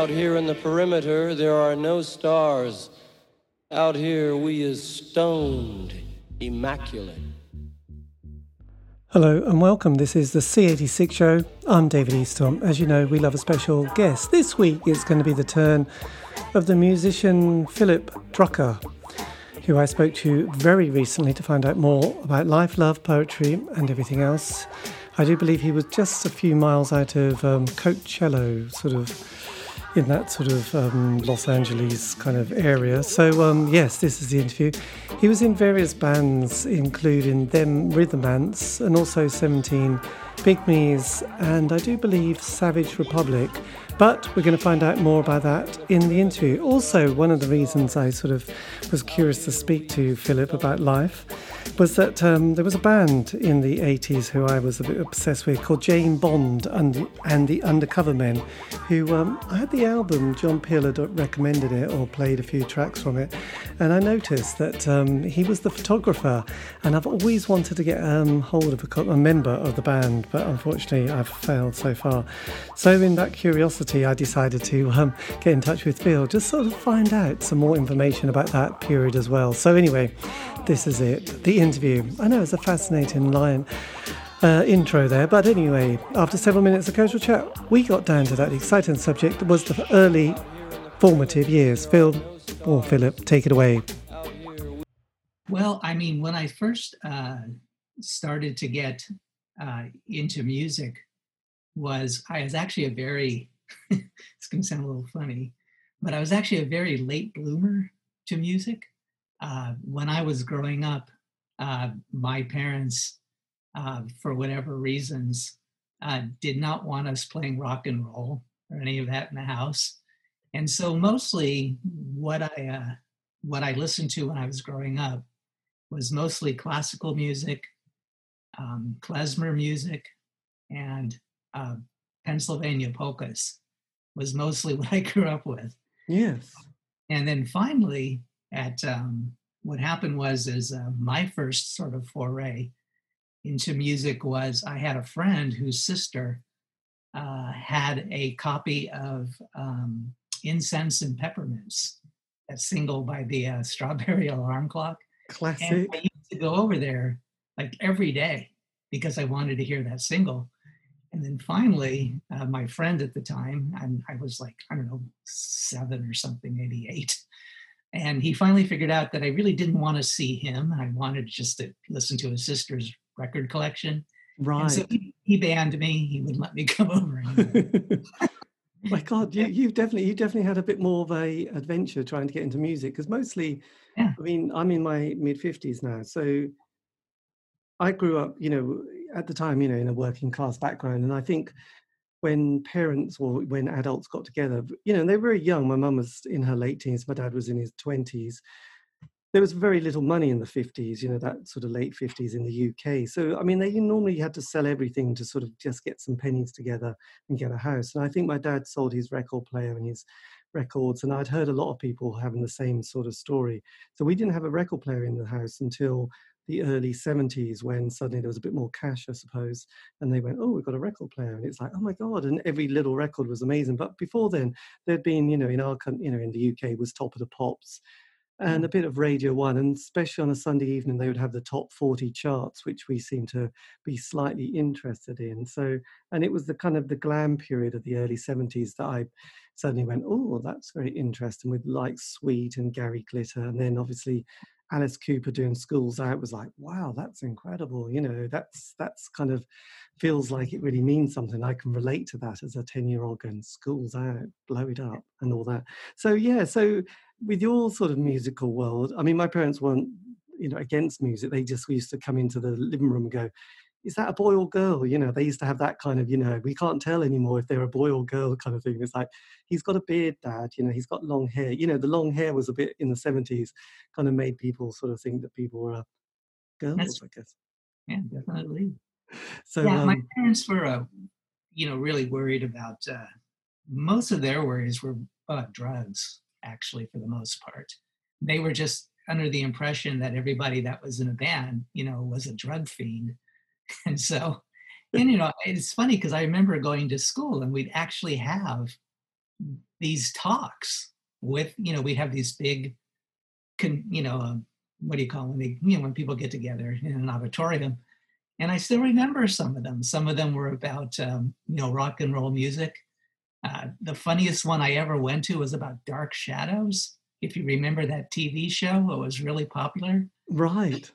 Out here in the perimeter, there are no stars. Out here, we is stoned, immaculate. Hello and welcome. This is the C86 show. I'm David Eastham. As you know, we love a special guest. This week it's going to be the turn of the musician Philip Drucker, who I spoke to very recently to find out more about life, love, poetry, and everything else. I do believe he was just a few miles out of um, Coachella, sort of in that sort of um, Los Angeles kind of area. So, um, yes, this is the interview. He was in various bands, including Them Rhythm Ants and also 17 Pygmies, and I do believe Savage Republic. But we're going to find out more about that in the interview. Also, one of the reasons I sort of was curious to speak to Philip about life was that um, there was a band in the 80s who I was a bit obsessed with called Jane Bond and, and the Undercover Men, who um, I had the album, John Peel had recommended it or played a few tracks from it, and I noticed that um, he was the photographer, and I've always wanted to get um, hold of a, a member of the band, but unfortunately I've failed so far. So, in that curiosity, I decided to um, get in touch with Phil, just sort of find out some more information about that period as well. So, anyway, this is it the interview. I know it's a fascinating line. Uh, intro there, but anyway, after several minutes of casual chat, we got down to that exciting subject that was the early formative years. Phil or Philip, take it away. Well, I mean, when I first uh, started to get uh, into music, was I was actually a very it's going to sound a little funny, but I was actually a very late bloomer to music. Uh, when I was growing up, uh, my parents, uh, for whatever reasons, uh, did not want us playing rock and roll or any of that in the house. And so mostly what I uh, what I listened to when I was growing up was mostly classical music, um, klezmer music, and uh, Pennsylvania polkas was mostly what I grew up with. Yes. And then finally, at um, what happened was is uh, my first sort of foray into music was I had a friend whose sister uh, had a copy of um, Incense and Peppermints, a single by the uh, Strawberry Alarm Clock. Classic. And I used to go over there like every day because I wanted to hear that single. And then finally, uh, my friend at the time, and I was like, I don't know, seven or something, maybe eight. And he finally figured out that I really didn't want to see him. I wanted just to listen to his sister's record collection. Right. And so he, he banned me. He wouldn't let me come over. My God, you, you definitely you definitely had a bit more of a adventure trying to get into music because mostly, yeah. I mean, I'm in my mid fifties now, so I grew up, you know, at the time, you know, in a working class background. And I think when parents or when adults got together, you know, they were very young. My mum was in her late teens, my dad was in his 20s. There was very little money in the 50s, you know, that sort of late 50s in the UK. So, I mean, they normally had to sell everything to sort of just get some pennies together and get a house. And I think my dad sold his record player and his records. And I'd heard a lot of people having the same sort of story. So we didn't have a record player in the house until the early 70s when suddenly there was a bit more cash, I suppose. And they went, oh, we've got a record player. And it's like, oh my God. And every little record was amazing. But before then, there'd been, you know, in our country, you know, in the UK was Top of the Pops and a mm. bit of Radio One. And especially on a Sunday evening, they would have the top 40 charts, which we seem to be slightly interested in. So, and it was the kind of the glam period of the early 70s that I suddenly went, oh, that's very interesting with like Sweet and Gary Glitter. And then obviously Alice Cooper doing Schools Out was like, wow, that's incredible. You know, that's that's kind of feels like it really means something. I can relate to that as a 10 year old going, Schools Out, blow it up, and all that. So, yeah, so with your sort of musical world, I mean, my parents weren't, you know, against music. They just used to come into the living room and go, is that a boy or girl? You know, they used to have that kind of, you know, we can't tell anymore if they're a boy or girl kind of thing. It's like, he's got a beard, dad, you know, he's got long hair. You know, the long hair was a bit in the 70s, kind of made people sort of think that people were uh, girls, That's, I guess. Yeah, definitely. So, yeah, um, my parents were, uh, you know, really worried about, uh, most of their worries were about drugs, actually, for the most part. They were just under the impression that everybody that was in a band, you know, was a drug fiend and so and you know it's funny because i remember going to school and we'd actually have these talks with you know we'd have these big con, you know um, what do you call them they, you know when people get together in an auditorium. And i still remember some of them. Some of them were about um, you know rock and roll music. Uh, the funniest one i ever went to was about dark shadows. If you remember that tv show it was really popular. Right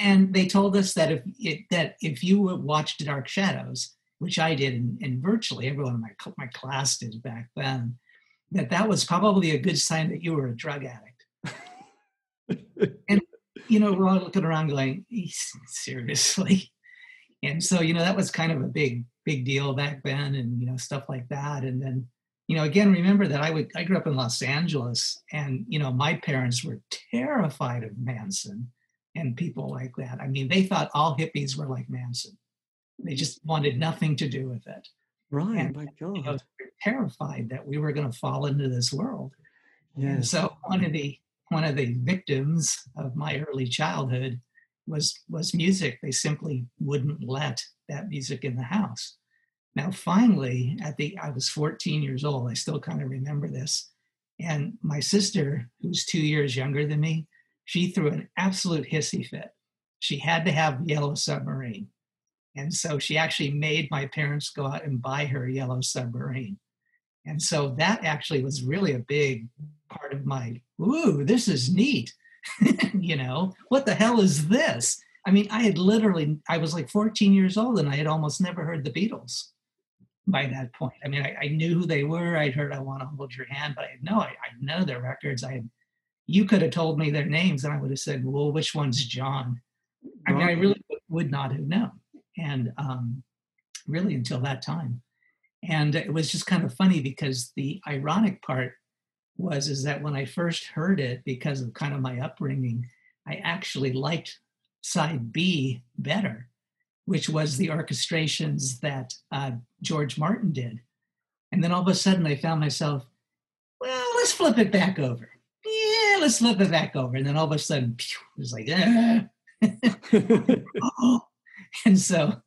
and they told us that if it, that if you watched dark shadows which i did and, and virtually everyone in my, my class did back then that that was probably a good sign that you were a drug addict. and you know, we're all looking around going, seriously. And so, you know, that was kind of a big, big deal back then, and you know, stuff like that. And then, you know, again, remember that I would I grew up in Los Angeles, and you know, my parents were terrified of Manson and people like that. I mean, they thought all hippies were like Manson. They just wanted nothing to do with it. Right. And, my God. You know, terrified that we were going to fall into this world. Yes. And so one of the one of the victims of my early childhood was was music. They simply wouldn't let that music in the house. Now finally, at the I was 14 years old. I still kind of remember this. And my sister, who's two years younger than me, she threw an absolute hissy fit. She had to have Yellow Submarine. And so she actually made my parents go out and buy her Yellow Submarine. And so that actually was really a big part of my, ooh, this is neat. you know, what the hell is this? I mean, I had literally, I was like 14 years old and I had almost never heard the Beatles by that point. I mean, I, I knew who they were. I'd heard I Want to Hold Your Hand, but I had no, I, I know their records. I had, you could have told me their names and I would have said, well, which one's John? I mean, I really would not have known. And um, really until that time. And it was just kind of funny because the ironic part was is that when I first heard it, because of kind of my upbringing, I actually liked side B better, which was the orchestrations that uh, George Martin did. And then all of a sudden I found myself, well, let's flip it back over. Yeah, let's flip it back over. And then all of a sudden, pew, it was like, ah. and so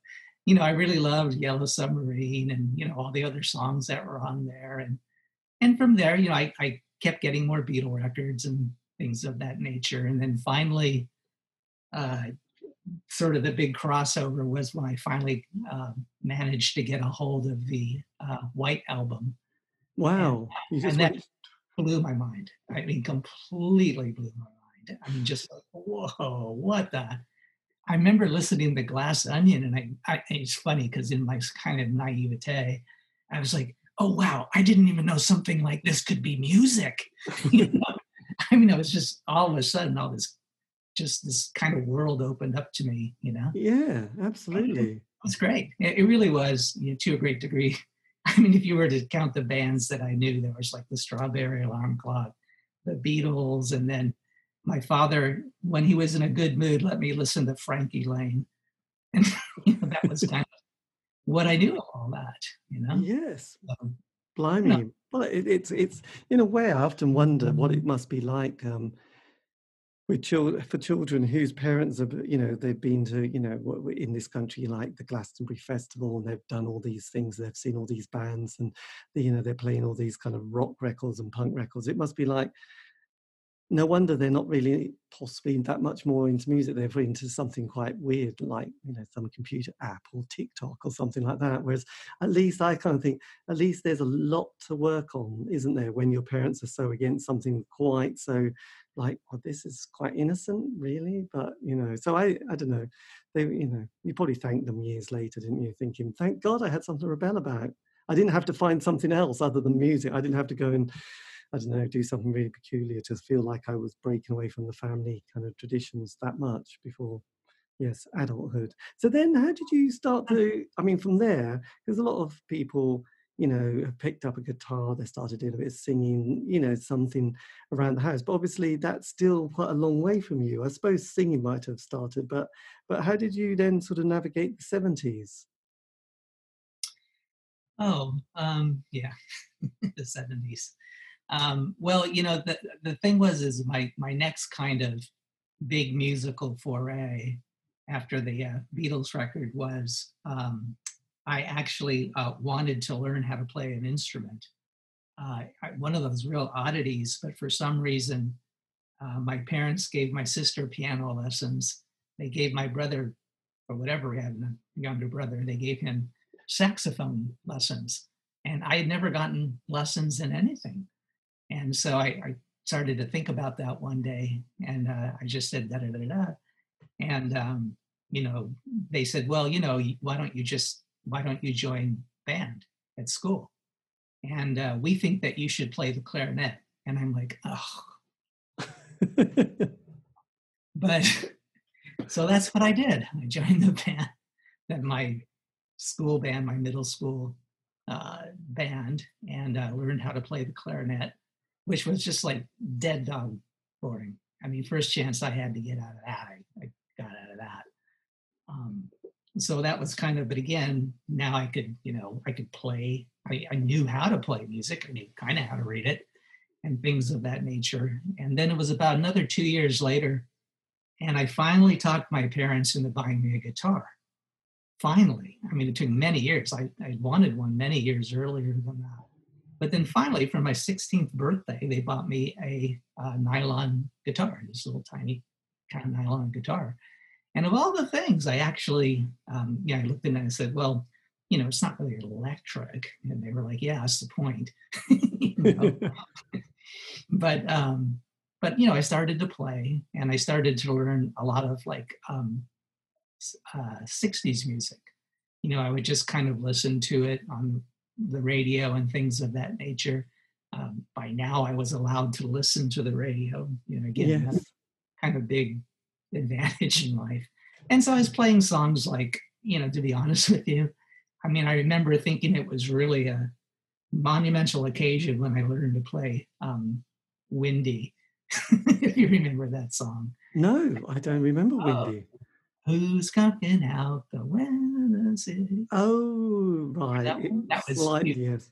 you know, I really loved Yellow Submarine and, you know, all the other songs that were on there. And and from there, you know, I, I kept getting more Beatle records and things of that nature. And then finally, uh, sort of the big crossover was when I finally uh, managed to get a hold of the uh, White Album. Wow. And, and that blew my mind. I mean, completely blew my mind. I mean, just like, whoa, what the? I remember listening to Glass Onion, and I, I it's funny because in my kind of naivete, I was like, "Oh wow, I didn't even know something like this could be music." you know? I mean, it was just all of a sudden all this, just this kind of world opened up to me. You know? Yeah, absolutely. It was great. It, it really was, you know, to a great degree. I mean, if you were to count the bands that I knew, there was like the Strawberry Alarm Clock, the Beatles, and then my father, when he was in a good mood, let me listen to Frankie Laine. And you know, that was kind of what I knew of all that, you know? Yes. Um, Blimey. You know, well, it, it's, it's, in a way, I often wonder what it must be like um, with children, for children whose parents have, you know, they've been to, you know, in this country, like the Glastonbury Festival, and they've done all these things, they've seen all these bands, and, you know, they're playing all these kind of rock records and punk records. It must be like, no wonder they're not really possibly that much more into music. They're into something quite weird, like you know some computer app or TikTok or something like that. Whereas at least I kind of think at least there's a lot to work on, isn't there? When your parents are so against something quite so like, well, this is quite innocent, really. But you know, so I I don't know. They you know you probably thanked them years later, didn't you? Thinking, thank God I had something to rebel about. I didn't have to find something else other than music. I didn't have to go and I don't know, do something really peculiar to feel like I was breaking away from the family kind of traditions that much before, yes, adulthood. So then, how did you start uh-huh. to? I mean, from there, because a lot of people, you know, have picked up a guitar, they started doing a bit of singing, you know, something around the house. But obviously, that's still quite a long way from you. I suppose singing might have started, but but how did you then sort of navigate the seventies? Oh, um, yeah, the seventies. Um, well, you know, the the thing was is my my next kind of big musical foray after the uh, Beatles record was um, I actually uh, wanted to learn how to play an instrument, uh, one of those real oddities, but for some reason, uh, my parents gave my sister piano lessons. They gave my brother, or whatever, we had a younger brother, they gave him saxophone lessons. And I had never gotten lessons in anything. And so I, I started to think about that one day and uh, I just said da da da da. And, um, you know, they said, well, you know, why don't you just, why don't you join band at school? And uh, we think that you should play the clarinet. And I'm like, oh. but so that's what I did. I joined the band, that my school band, my middle school uh, band, and uh, learned how to play the clarinet, which was just like dead dog boring. I mean, first chance I had to get out of that, I, I got out of that. Um, so that was kind of, but again, now I could, you know, I could play. I, I knew how to play music. I knew kind of how to read it and things of that nature. And then it was about another two years later, and I finally talked my parents into buying me a guitar finally, I mean, it took many years. I, I wanted one many years earlier than that. But then finally, for my 16th birthday, they bought me a, a nylon guitar, this little tiny kind of nylon guitar. And of all the things, I actually, um, yeah, I looked in and I said, well, you know, it's not really electric. And they were like, yeah, that's the point. but, um, but, you know, I started to play and I started to learn a lot of like um, uh, 60s music. You know, I would just kind of listen to it on the radio and things of that nature. Um, by now, I was allowed to listen to the radio. You know, again, yes. kind of big advantage in life. And so I was playing songs like, you know, to be honest with you, I mean, I remember thinking it was really a monumental occasion when I learned to play um, Windy. if you remember that song. No, I don't remember oh, Windy. Who's coming out the window city? Oh, right. That, that was slightly, yes.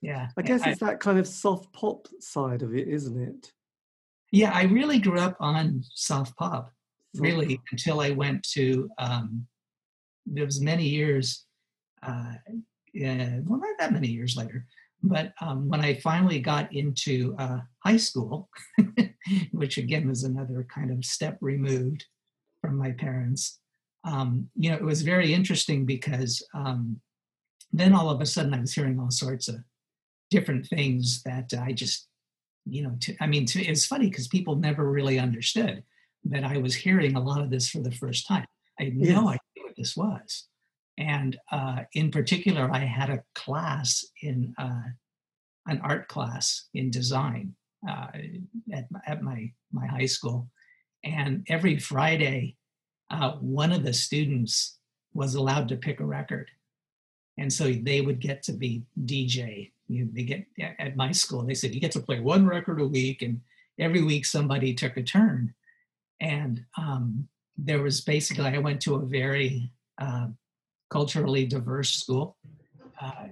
Yeah. I guess I, it's that kind of soft pop side of it, isn't it? Yeah, I really grew up on soft pop, really, soft. until I went to, um, there was many years, uh, yeah, well, not that many years later, but um, when I finally got into uh, high school, which again was another kind of step removed, from my parents. Um, you know, it was very interesting because um, then all of a sudden I was hearing all sorts of different things that I just, you know, to, I mean, to, it was funny because people never really understood that I was hearing a lot of this for the first time. I had no idea what this was. And uh, in particular, I had a class in uh, an art class in design uh, at, at my, my high school. And every Friday, uh, one of the students was allowed to pick a record. And so they would get to be DJ. You know, they get at my school, they said, you get to play one record a week. And every week somebody took a turn. And um, there was basically, I went to a very uh, culturally diverse school. Uh,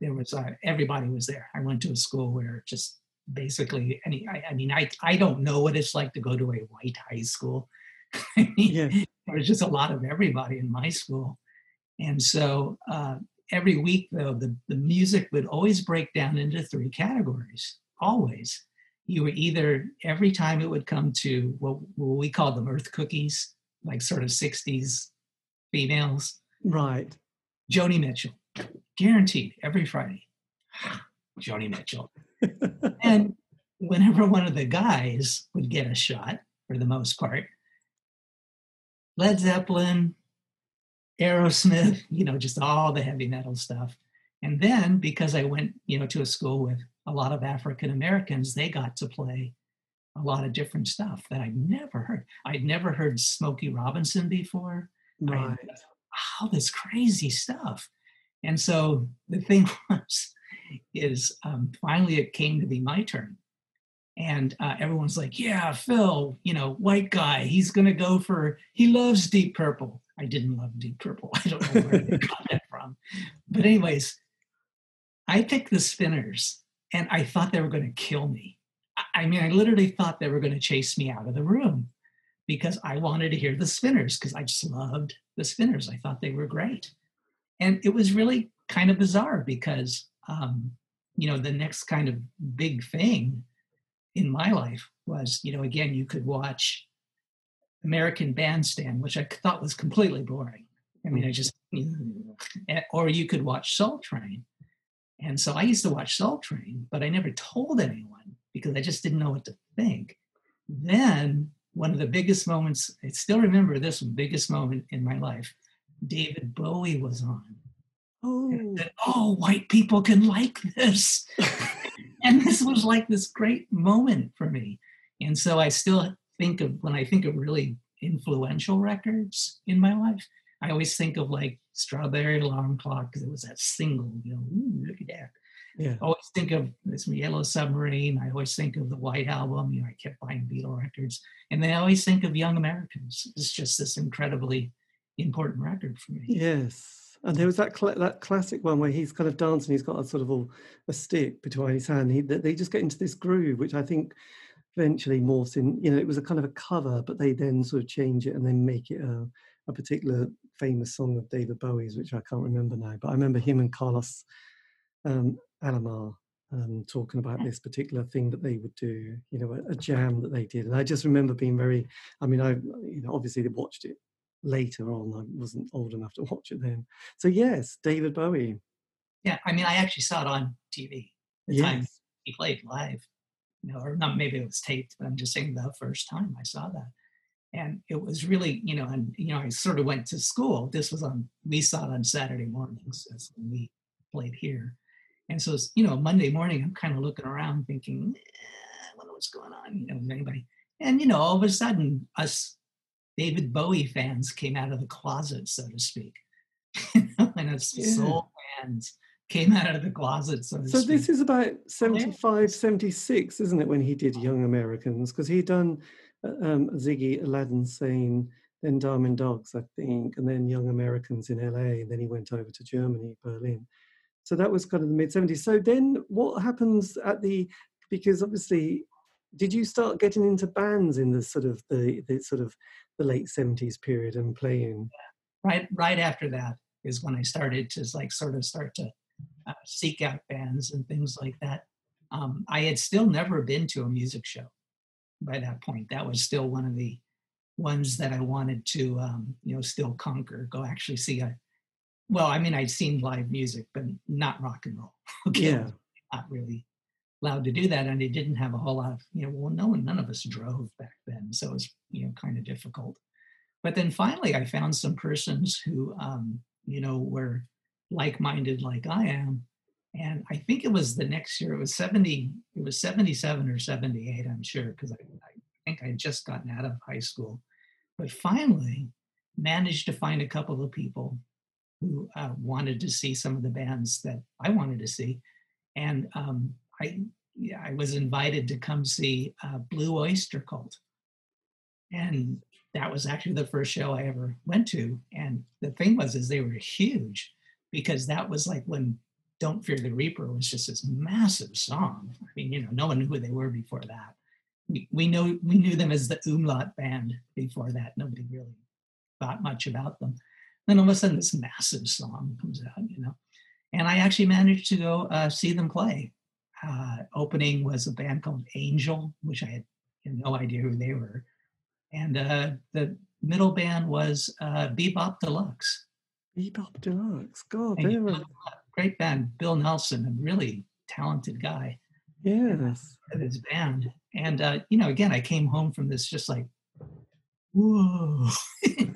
there was, uh, everybody was there. I went to a school where just basically any I, I, mean I, I don't know what it's like to go to a white high school yeah. there was just a lot of everybody in my school and so uh, every week though the, the music would always break down into three categories always you were either every time it would come to what, what we call them earth cookies like sort of 60s females. Right. Joni mitchell guaranteed every friday. Joni mitchell. And whenever one of the guys would get a shot, for the most part, Led Zeppelin, Aerosmith, you know, just all the heavy metal stuff. And then because I went, you know, to a school with a lot of African Americans, they got to play a lot of different stuff that I'd never heard. I'd never heard Smokey Robinson before. Right. all this crazy stuff. And so the thing was, is um, finally it came to be my turn. And uh, everyone's like, yeah, Phil, you know, white guy, he's going to go for, he loves Deep Purple. I didn't love Deep Purple. I don't know where they got that from. But, anyways, I picked the spinners and I thought they were going to kill me. I mean, I literally thought they were going to chase me out of the room because I wanted to hear the spinners because I just loved the spinners. I thought they were great. And it was really kind of bizarre because um, you know, the next kind of big thing in my life was, you know, again, you could watch American Bandstand, which I thought was completely boring. I mean, I mm. just, or you could watch Soul Train. And so I used to watch Soul Train, but I never told anyone because I just didn't know what to think. Then one of the biggest moments, I still remember this biggest moment in my life. David Bowie was on. Oh, said, oh white people can like this. and this was like this great moment for me. And so I still think of, when I think of really influential records in my life, I always think of like Strawberry Alarm Clock because it was that single, you know, ooh, look at that. Yeah. I always think of this Yellow Submarine. I always think of the White Album. You know, I kept buying Beatle records. And then I always think of Young Americans. It's just this incredibly important record for me. Yes. And there was that cl- that classic one where he's kind of dancing. He's got a sort of a, a stick between his hand. He, they just get into this groove, which I think eventually morphs in. You know, it was a kind of a cover, but they then sort of change it and then make it a, a particular famous song of David Bowie's, which I can't remember now. But I remember him and Carlos um, Alomar um, talking about this particular thing that they would do, you know, a, a, jam that they did. And I just remember being very, I mean, I, you know, obviously they watched it later on. I wasn't old enough to watch it then. So yes, David Bowie. Yeah, I mean, I actually saw it on TV. The yes. time he played live, you know, or not maybe it was taped, but I'm just saying the first time I saw that. And it was really, you know, and you know, I sort of went to school. This was on we saw it on Saturday mornings as we played here. And so, it's, you know, Monday morning, I'm kind of looking around thinking, eh, I wonder what's going on, you know, anybody. And, you know, all of a sudden, us David Bowie fans came out of the closet, so to speak. and us yeah. soul fans came out of the closet, so So speak. this is about 75, 76, isn't it, when he did Young Americans? Because he'd done um, Ziggy, Aladdin Sane, then Diamond Dogs, I think, and then Young Americans in LA. And then he went over to Germany, Berlin. So that was kind of the mid 70s. So then what happens at the, because obviously, did you start getting into bands in the sort of the, the sort of the late 70s period and playing? Right, right after that is when I started to like sort of start to uh, seek out bands and things like that. Um, I had still never been to a music show by that point. That was still one of the ones that I wanted to, um, you know, still conquer. Go actually see a, well, I mean, I'd seen live music, but not rock and roll. okay. Yeah. Not really allowed to do that. And it didn't have a whole lot of, you know, well, no one, none of us drove back then. So it was, you know, kind of difficult. But then finally I found some persons who, um, you know, were like-minded like I am. And I think it was the next year, it was 70, it was 77 or 78, I'm sure, because I, I think I had just gotten out of high school. But finally managed to find a couple of people who uh, wanted to see some of the bands that I wanted to see. And um, I, yeah, I was invited to come see uh, Blue Oyster Cult. And that was actually the first show I ever went to. And the thing was, is they were huge because that was like when Don't Fear the Reaper was just this massive song. I mean, you know, no one knew who they were before that. We, we know we knew them as the Umlaut band before that. Nobody really thought much about them. Then all of a sudden, this massive song comes out, you know. And I actually managed to go uh, see them play. Uh, opening was a band called Angel, which I had, no idea who they were. And uh, the middle band was uh, Bebop Deluxe. Bebop Deluxe, God, they were great band. Bill Nelson, a really talented guy. Yes, his band, and uh, you know, again, I came home from this just like, whoa,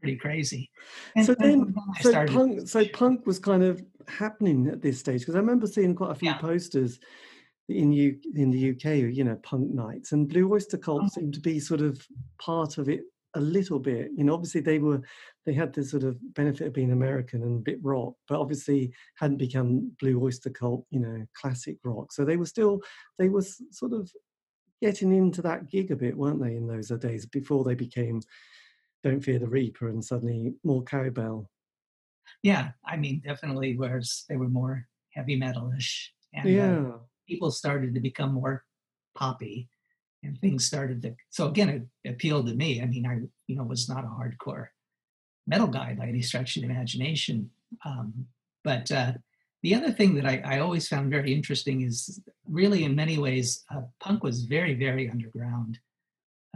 pretty crazy. And, so then, so started, punk, so punk was kind of happening at this stage because I remember seeing quite a few yeah. posters in U in the UK, you know, punk nights, and Blue Oyster Cult oh. seemed to be sort of part of it a little bit. You know, obviously they were they had the sort of benefit of being American and a bit rock, but obviously hadn't become Blue Oyster Cult, you know, classic rock. So they were still they were sort of getting into that gig a bit, weren't they, in those days before they became don't Fear the Reaper and suddenly more cowbell. Yeah, I mean, definitely, whereas they were more heavy metalish. And uh, yeah. Uh, people started to become more poppy and things started to, so again, it appealed to me. I mean, I, you know, was not a hardcore metal guy by any stretch of the imagination. Um, but uh, the other thing that I, I, always found very interesting is really, in many ways, uh, punk was very, very underground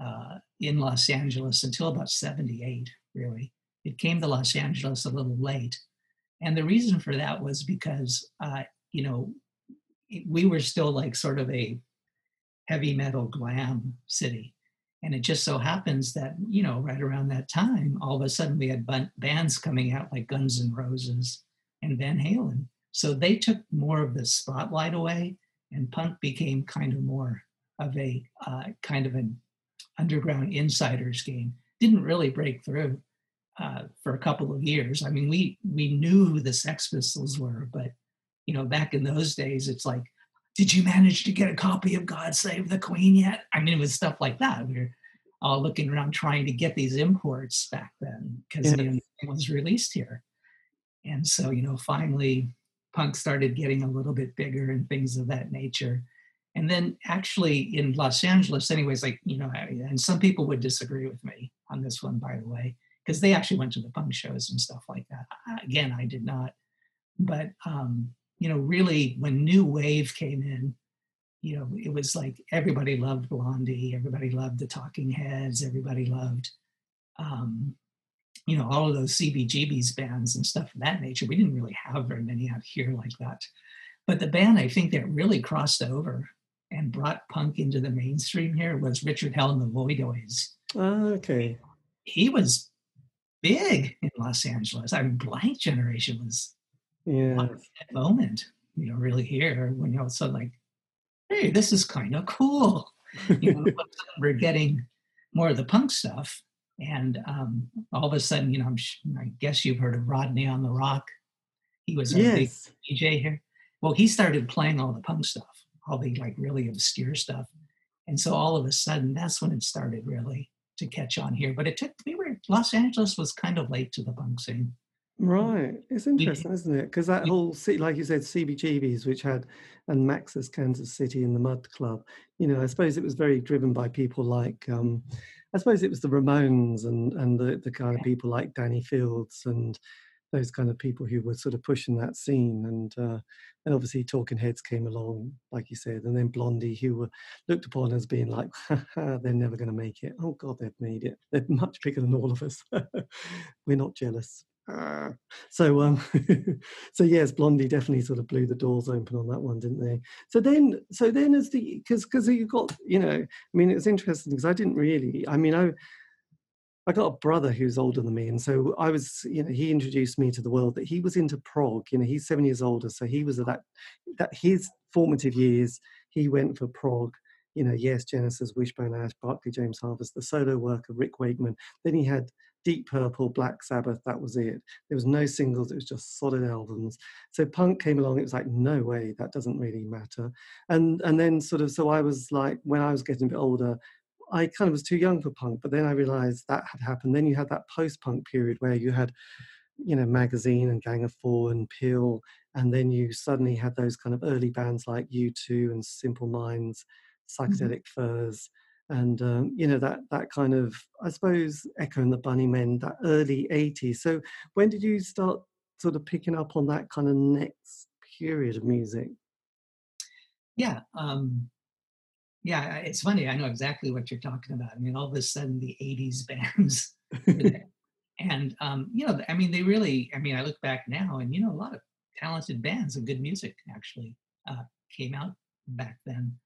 uh, in Los Angeles until about 78, really. It came to Los Angeles a little late. And the reason for that was because, uh, you know, we were still like sort of a heavy metal glam city. And it just so happens that, you know, right around that time, all of a sudden we had bands coming out like Guns N' Roses and Van Halen. So they took more of the spotlight away, and punk became kind of more of a uh, kind of an underground insiders game. Didn't really break through uh, for a couple of years. I mean, we we knew who the Sex Pistols were, but you know, back in those days, it's like, did you manage to get a copy of God Save the Queen yet? I mean, it was stuff like that. We were all looking around trying to get these imports back then because yeah. it was released here. And so, you know, finally punk started getting a little bit bigger and things of that nature. And then actually in Los Angeles, anyways, like, you know, and some people would disagree with me on this one, by the way, because they actually went to the punk shows and stuff like that. Again, I did not. But, um, you know, really when New Wave came in, you know, it was like everybody loved Blondie, everybody loved the Talking Heads, everybody loved, um, you know, all of those CBGB's bands and stuff of that nature. We didn't really have very many out here like that. But the band I think that really crossed over and brought punk into the mainstream here was Richard Hell and the Voidoids. Oh, okay. He was big in Los Angeles. I mean, Blank Generation was yeah. that moment, you know, really here when you're also like, hey, this is kind of cool. You know, we're getting more of the punk stuff. And um, all of a sudden, you know, I'm, i guess you've heard of Rodney on the ROQ. He was a yes. big DJ here. Well, he started playing all the punk stuff, all the like really obscure stuff. And so all of a sudden, that's when it started really to catch on here. But it took, we were, Los Angeles was kind of late to the punk scene. Right. It's interesting, isn't it? Because that whole, city, like you said, CBGBs, which had, and Max's Kansas City and the Mud Club, you know, I suppose it was very driven by people like, um, I suppose it was the Ramones and and the the kind of people like Danny Fields and those kind of people who were sort of pushing that scene and uh, and obviously Talking Heads came along, like you said, and then Blondie, who were looked upon as being like, they're never going to make it. Oh God, they've made it. They're much bigger than all of us. We're not jealous. Uh, so um so yes blondie definitely sort of blew the doors open on that one didn't they so then so then as the because because you got you know i mean it's interesting because i didn't really i mean i I got a brother who's older than me, and so I was, you know, he introduced me to the world that he was into prog. You know, he's seven years older, so he was at that, that his formative years. He went for prog. You know, yes, Genesis, Wishbone Ash, Barclay James Harvest, the solo work of Rick Wakeman. Then he had Deep Purple, Black Sabbath, that was it. There was no singles, it was just solid albums. So punk came along, it was like, no way, that doesn't really matter. And and then sort of, so I was like, when I was getting a bit older, I kind of was too young for punk, but then I realized that had happened. Then you had that post-punk period where you had, you know, Magazine and Gang of Four and Peel, and then you suddenly had those kind of early bands like U2 and Simple Minds, mm-hmm. Psychedelic mm-hmm. Furs, and um, you know that that kind of I suppose Echo and the Bunnymen, that early '80s. So when did you start sort of picking up on that kind of next period of music? Yeah, um, yeah, it's funny. I know exactly what you're talking about. I mean, all of a sudden the '80s bands, and um, you know, I mean, they really. I mean, I look back now, and you know, a lot of talented bands and good music actually uh, came out back then.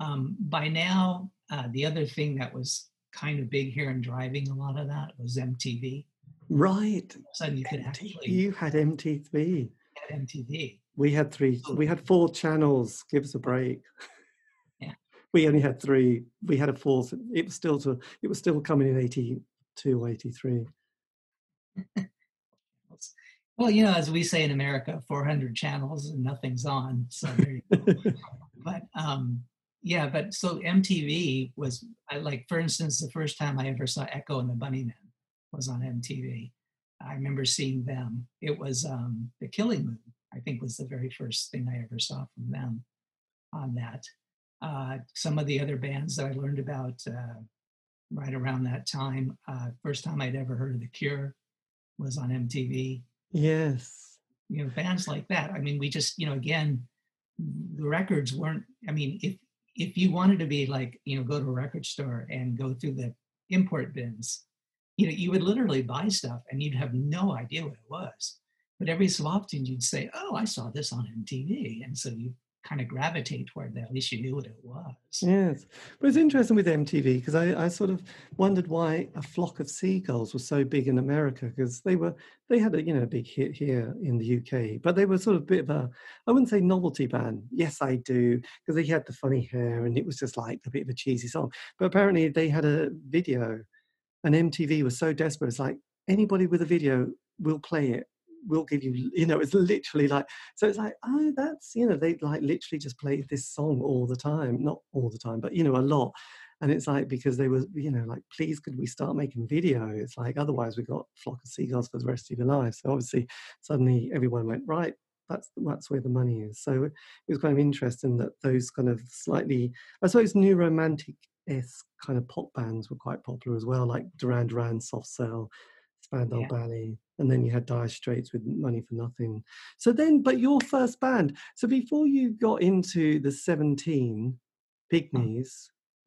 Um, by now, uh, the other thing that was kind of big here and driving a lot of that was MTV. Right. So you could actually. You had MTV. Had MTV. We had three. We had four channels. Give us a break. Yeah. we only had three. We had a fourth. It was still to. It was still coming in eighty two, eighty three. well, you know, as we say in America, 400 channels and nothing's on. So there you go. but um, yeah, but so MTV was I like for instance the first time I ever saw Echo and the Bunnymen was on MTV. I remember seeing them. It was um, the Killing Moon. I think was the very first thing I ever saw from them on that. Uh, some of the other bands that I learned about uh, right around that time. Uh, first time I'd ever heard of The Cure was on MTV. Yes. you know, bands like that. I mean, we just, you know, again, the records weren't, I mean, if if you wanted to be like, you know, go to a record store and go through the import bins, you know, you would literally buy stuff and you'd have no idea what it was. But every so often you'd say, Oh, I saw this on MTV. And so you kind of gravitate toward that. At least you knew what it was. Yes. But it's interesting with MTV because I, I sort of wondered why a flock of seagulls was so big in America because they were they had a you know a big hit here in the UK, but they were sort of a bit of a I wouldn't say novelty band. Yes, I do, because they had the funny hair and it was just like a bit of a cheesy song. But apparently they had a video and MTV was so desperate, it's like anybody with a video will play it will give you, you know, it's literally like, so it's like, oh, that's, you know, they like literally just played this song all the time, not all the time, but, you know, a lot. And it's like, because they were, you know, like, please, could we start making video? It's like, otherwise we've got Flock of Seagulls for the rest of your life. So obviously, suddenly everyone went, right, that's that's where the money is. So it was kind of interesting that those kind of slightly, I suppose, new romantic esque kind of pop bands were quite popular as well, like Duran Duran, Soft Cell, Spandau yeah. Ballet, and then you had Dire Straits with Money for Nothing. So then, but your first band. So before you got into the Seventeen Pygmies,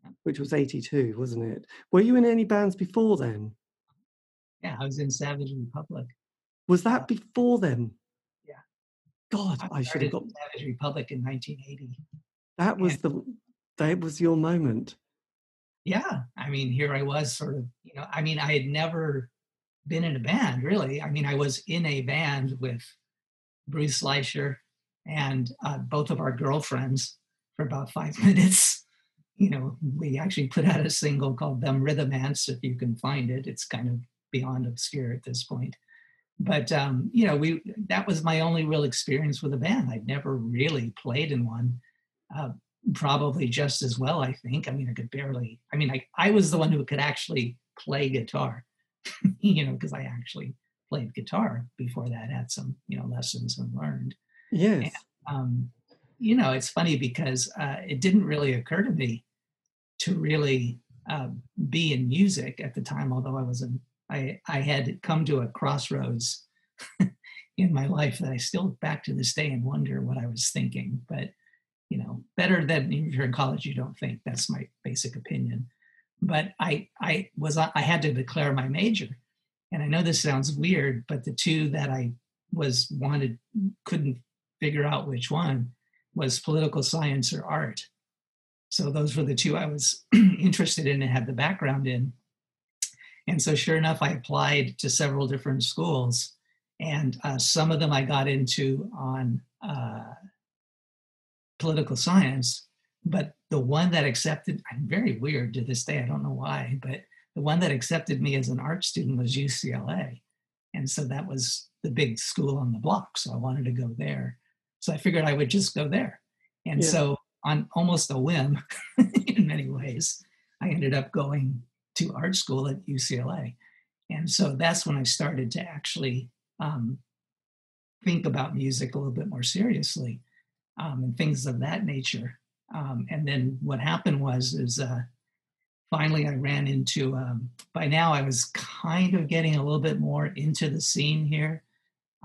mm. which was '82, wasn't it? Were you in any bands before then? Yeah, I was in Savage Republic. Was that before then? Yeah. God, I, I should have got Savage Republic in 1980. That was the that was your moment. Yeah, I mean, here I was, sort of. You know, I mean, I had never been in a band really. I mean, I was in a band with Bruce Licher and uh, both of our girlfriends for about five minutes. You know, we actually put out a single called "Them Rhythm Ants." If you can find it, it's kind of beyond obscure at this point. But um, you know, we that was my only real experience with a band. I'd never really played in one. Uh, probably just as well, I think. I mean, I could barely. I mean, I I was the one who could actually play guitar you know, because I actually played guitar before that, had some, you know, lessons and learned. Yes. And, um, you know, it's funny because uh, it didn't really occur to me to really uh, be in music at the time, although I was in, I, I had come to a crossroads in my life that I still back to this day and wonder what I was thinking. But, you know, better than if you're in college, you don't think. That's my basic opinion but I I was I had to declare my major, and I know this sounds weird, but the two that I was wanted couldn't figure out which one was political science or art. So those were the two I was interested in and had the background in. And so, sure enough, I applied to several different schools, and uh, some of them I got into on uh, political science, but the one that accepted, I'm very weird to this day, I don't know why, but the one that accepted me as an art student was UCLA. And so that was the big school on the block. So I wanted to go there. So I figured I would just go there. And yeah. so, on almost a whim, in many ways, I ended up going to art school at UCLA. And so that's when I started to actually um, think about music a little bit more seriously um, and things of that nature. Um, and then what happened was is uh, finally I ran into. Um, by now I was kind of getting a little bit more into the scene here.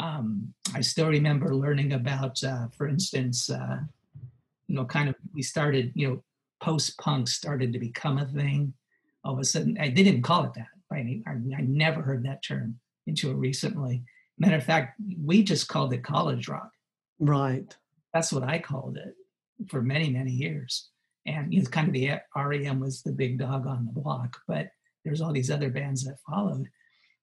Um, I still remember learning about, uh, for instance, uh, you know, kind of we started, you know, post punk started to become a thing. All of a sudden, I, they didn't call it that. I, I never heard that term until recently. Matter of fact, we just called it college rock. Right. That's what I called it for many, many years. And you know, kind of the REM was the big dog on the block, but there's all these other bands that followed.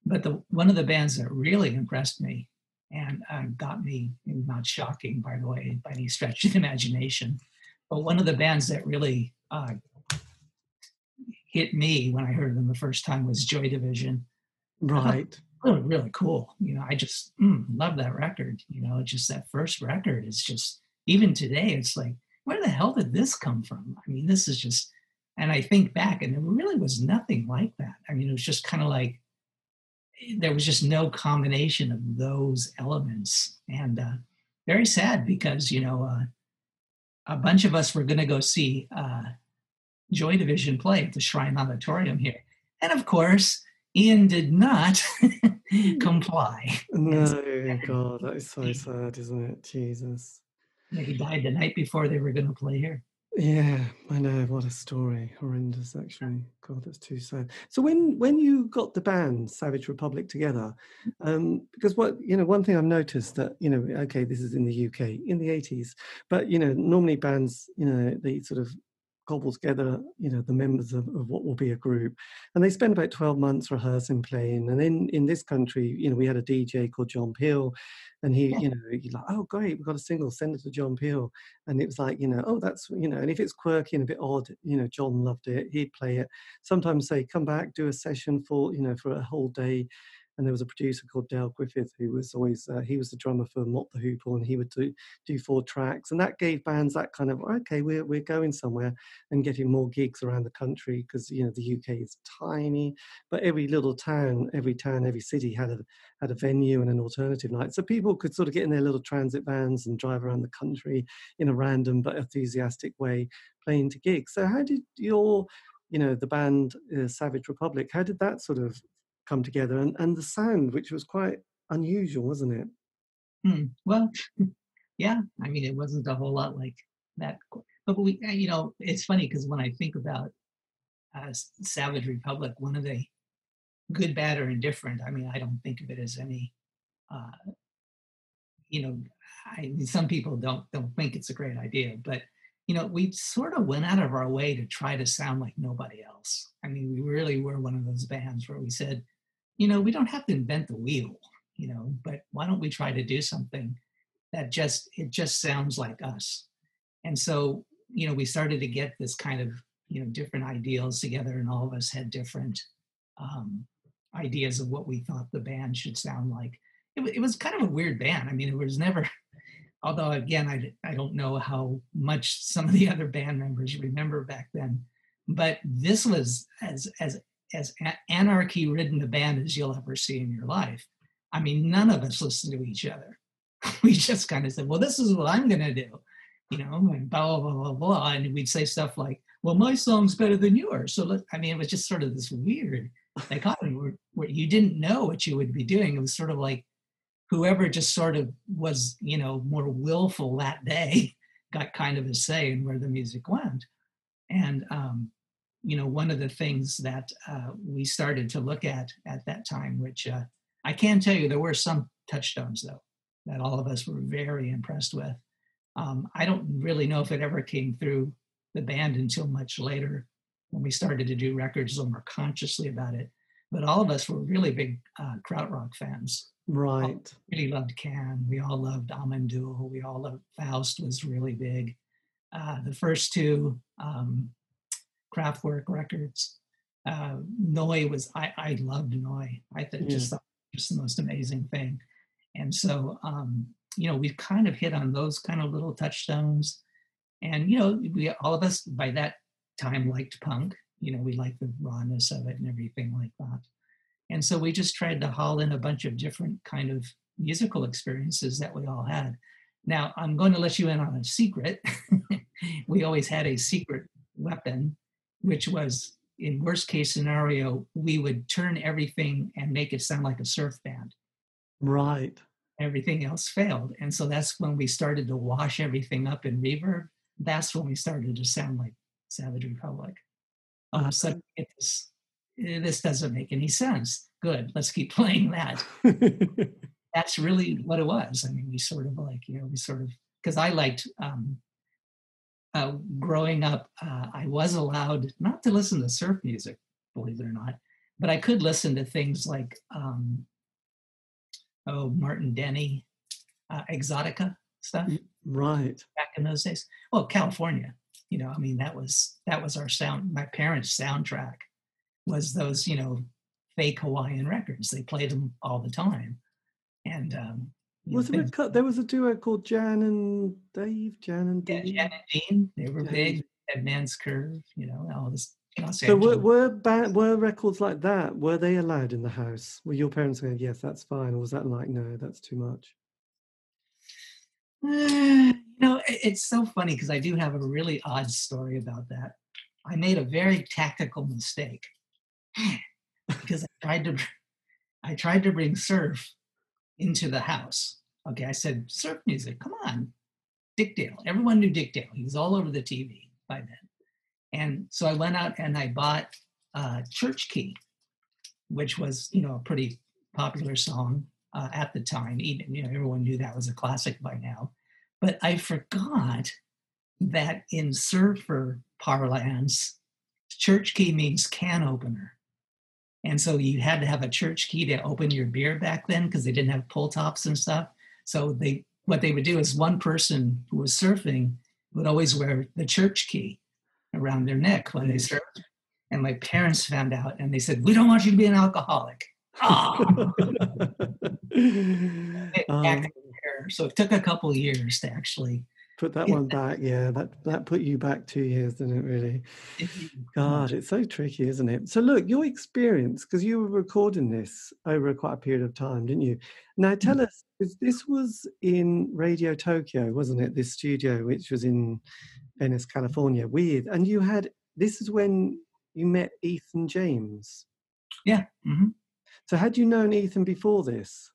But the one of the bands that really impressed me and uh, got me, not shocking, by the way, by any stretch of the imagination, but one of the bands that really uh, hit me when I heard them the first time was Joy Division. Right. Really, really cool. You know, I just mm, love that record. You know, just that first record is just even today, it's like where the hell did this come from? I mean, this is just, and I think back, and there really was nothing like that. I mean, it was just kind of like there was just no combination of those elements, and uh, very sad because you know uh, a bunch of us were going to go see uh, Joy Division play at the Shrine Auditorium here, and of course, Ian did not comply. No, God, that is so sad, isn't it? Jesus. He died the night before they were going to play here. Yeah, I know. What a story. Horrendous, actually. God, that's too sad. So when when you got the band Savage Republic together, um, because what you know, one thing I've noticed that you know, okay, this is in the UK in the eighties, but you know, normally bands, you know, they sort of cobble together, you know, the members of, of, what will be a group. And they spend about 12 months rehearsing, playing. And then in this country, you know, we had a DJ called John Peel, and he, you know, he's like, oh, great, we've got a single, send it to John Peel. And it was like, you know, oh, that's, you know, and if it's quirky and a bit odd, you know, John loved it, he'd play it. Sometimes say, come back, do a session for, you know, for a whole day and there was a producer called Dale Griffin who was always uh, he was the drummer for Mott the Hoople, and he would do do four tracks, and that gave bands that kind of okay, we're we're going somewhere and getting more gigs around the country because you know the UK is tiny, but every little town, every town, every city had a had a venue and an alternative night, so people could sort of get in their little transit vans and drive around the country in a random but enthusiastic way, playing to gigs. So how did your you know the band uh, Savage Republic. How did that sort of come together and, and the sound, which was quite unusual, wasn't it? Hmm. Well, yeah, I mean, it wasn't a whole lot like that. But we, uh, you know, it's funny because when I think about uh, Savage Republic, one of the good, bad, or indifferent, I mean, I don't think of it as any, uh, you know, I mean, some people don't don't think it's a great idea, but you know, we sort of went out of our way to try to sound like nobody else. I mean, we really were one of those bands where we said, you know, we don't have to invent the wheel, you know, but why don't we try to do something that just, it just sounds like us. And so, you know, we started to get this kind of, you know, different ideals together and all of us had different um, ideas of what we thought the band should sound like. It, it was kind of a weird band. I mean, it was never, although again, I, I don't know how much some of the other band members remember back then, but this was as, as as anarchy ridden a band as you'll ever see in your life. I mean, none of us listened to each other. we just kind of said, well, this is what I'm going to do, you know, and blah, blah, blah, blah. And we'd say stuff like, well, my song's better than yours. So, let, I mean, it was just sort of this weird dichotomy where, where you didn't know what you would be doing. It was sort of like whoever just sort of was, you know, more willful that day got kind of a say in where the music went. And, um, you know, one of the things that uh, we started to look at at that time, which uh, I can tell you there were some touchstones though that all of us were very impressed with. Um, I don't really know if it ever came through the band until much later when we started to do records a little more consciously about it. But all of us were really big uh, krautrock fans. Right. really loved Can. We all loved Amon Düül. We all loved Faust was really big. Uh, the first two, um, Kraftwerk records. Uh, Neu was I, I loved Neu. I th- yeah. just thought just the most amazing thing. And so um, you know we've kind of hit on those kind of little touchstones. And you know we all of us by that time liked punk. You know we liked the rawness of it and everything like that. And so we just tried to haul in a bunch of different kind of musical experiences that we all had. Now I'm going to let you in on a secret. we always had a secret weapon which was in worst case scenario, we would turn everything and make it sound like a surf band. Right. Everything else failed. And so that's when we started to wash everything up in reverb. That's when we started to sound like Savage Republic. All of a sudden, this, eh, this doesn't make any sense. Good, let's keep playing that. that's really what it was. I mean, we sort of like, you know, we sort of, because I liked um, uh, growing up, uh, I was allowed not to listen to surf music, believe it or not, but I could listen to things like, um, oh, Martin Denny, uh, Exotica stuff. Right. Back in those days. Well, California, you know, I mean, that was that was our sound. My parents' soundtrack was those, you know, fake Hawaiian records. They played them all the time, and um, was it cut? There was a duo called Jan and Dave. Jan and Dean. Yeah, Jan and Dean. They were Jan. big. Dead Man's Curve. You know, all this. So were were, ba- were records like that? Were they allowed in the house? Were your parents going, yes, that's fine, or was that like no, that's too much? Uh, you know, it's so funny because I do have a really odd story about that. I made a very tactical mistake. because I tried to I tried to bring surf into the house. Okay, I said surf music. Come on, Dick Dale. Everyone knew Dick Dale. He was all over the TV by then. And so I went out and I bought uh, Church Key, which was you know a pretty popular song uh, at the time. Even you know everyone knew that was a classic by now. But I forgot that in surfer parlance, church key means can opener. And so you had to have a church key to open your beer back then because they didn't have pull tops and stuff. So they what they would do is one person who was surfing would always wear the church key around their neck when they surfed. And my parents found out and they said, We don't want you to be an alcoholic. Oh. um, so it took a couple years to actually put that one back. Yeah, that that put you back two years, didn't it? Really? God, it's so tricky, isn't it? So look, your experience because you were recording this over quite a period of time, didn't you? Now mm. tell us, this was in Radio Tokyo, wasn't it? This studio, which was in Venice, California, with, and you had. This is when you met Ethan James. Yeah. Mm-hmm. So had you known Ethan before this?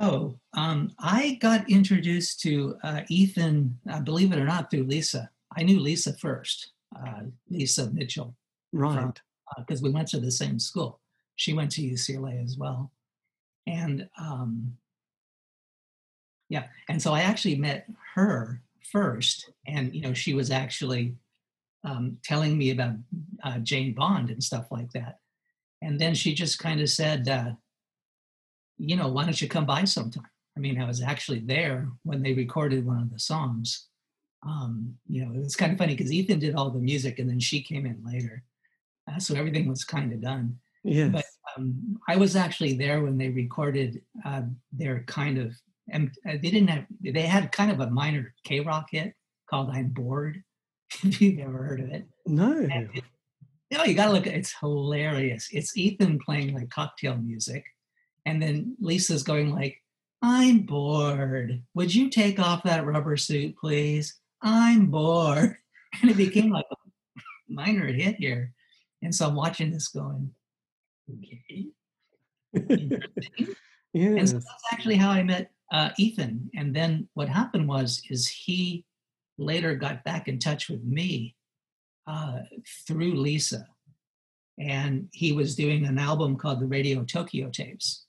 Oh, um, I got introduced to uh, Ethan, uh, believe it or not, through Lisa. I knew Lisa first, uh, Lisa Mitchell. Right. Because uh, we went to the same school. She went to UCLA as well. And um, yeah, and so I actually met her first. And, you know, she was actually um, telling me about uh, Jane Bond and stuff like that. And then she just kind of said, uh, you know, why don't you come by sometime? I mean, I was actually there when they recorded one of the songs. Um, you know, it was kind of funny because Ethan did all the music and then she came in later. Uh, so everything was kind of done. Yes. But um, I was actually there when they recorded uh, their kind of, and uh, they didn't have, they had kind of a minor KROQ hit called I'm Bored, if you've ever heard of it. No. It, no, you gotta look at it's hilarious. It's Ethan playing like cocktail music and then Lisa's going like, I'm bored. Would you take off that rubber suit, please? I'm bored. And it became like a minor hit here. And so I'm watching this going, okay. And so that's actually how I met uh, Ethan. And then what happened was, is he later got back in touch with me uh, through Lisa. And he was doing an album called the Radio Tokyo Tapes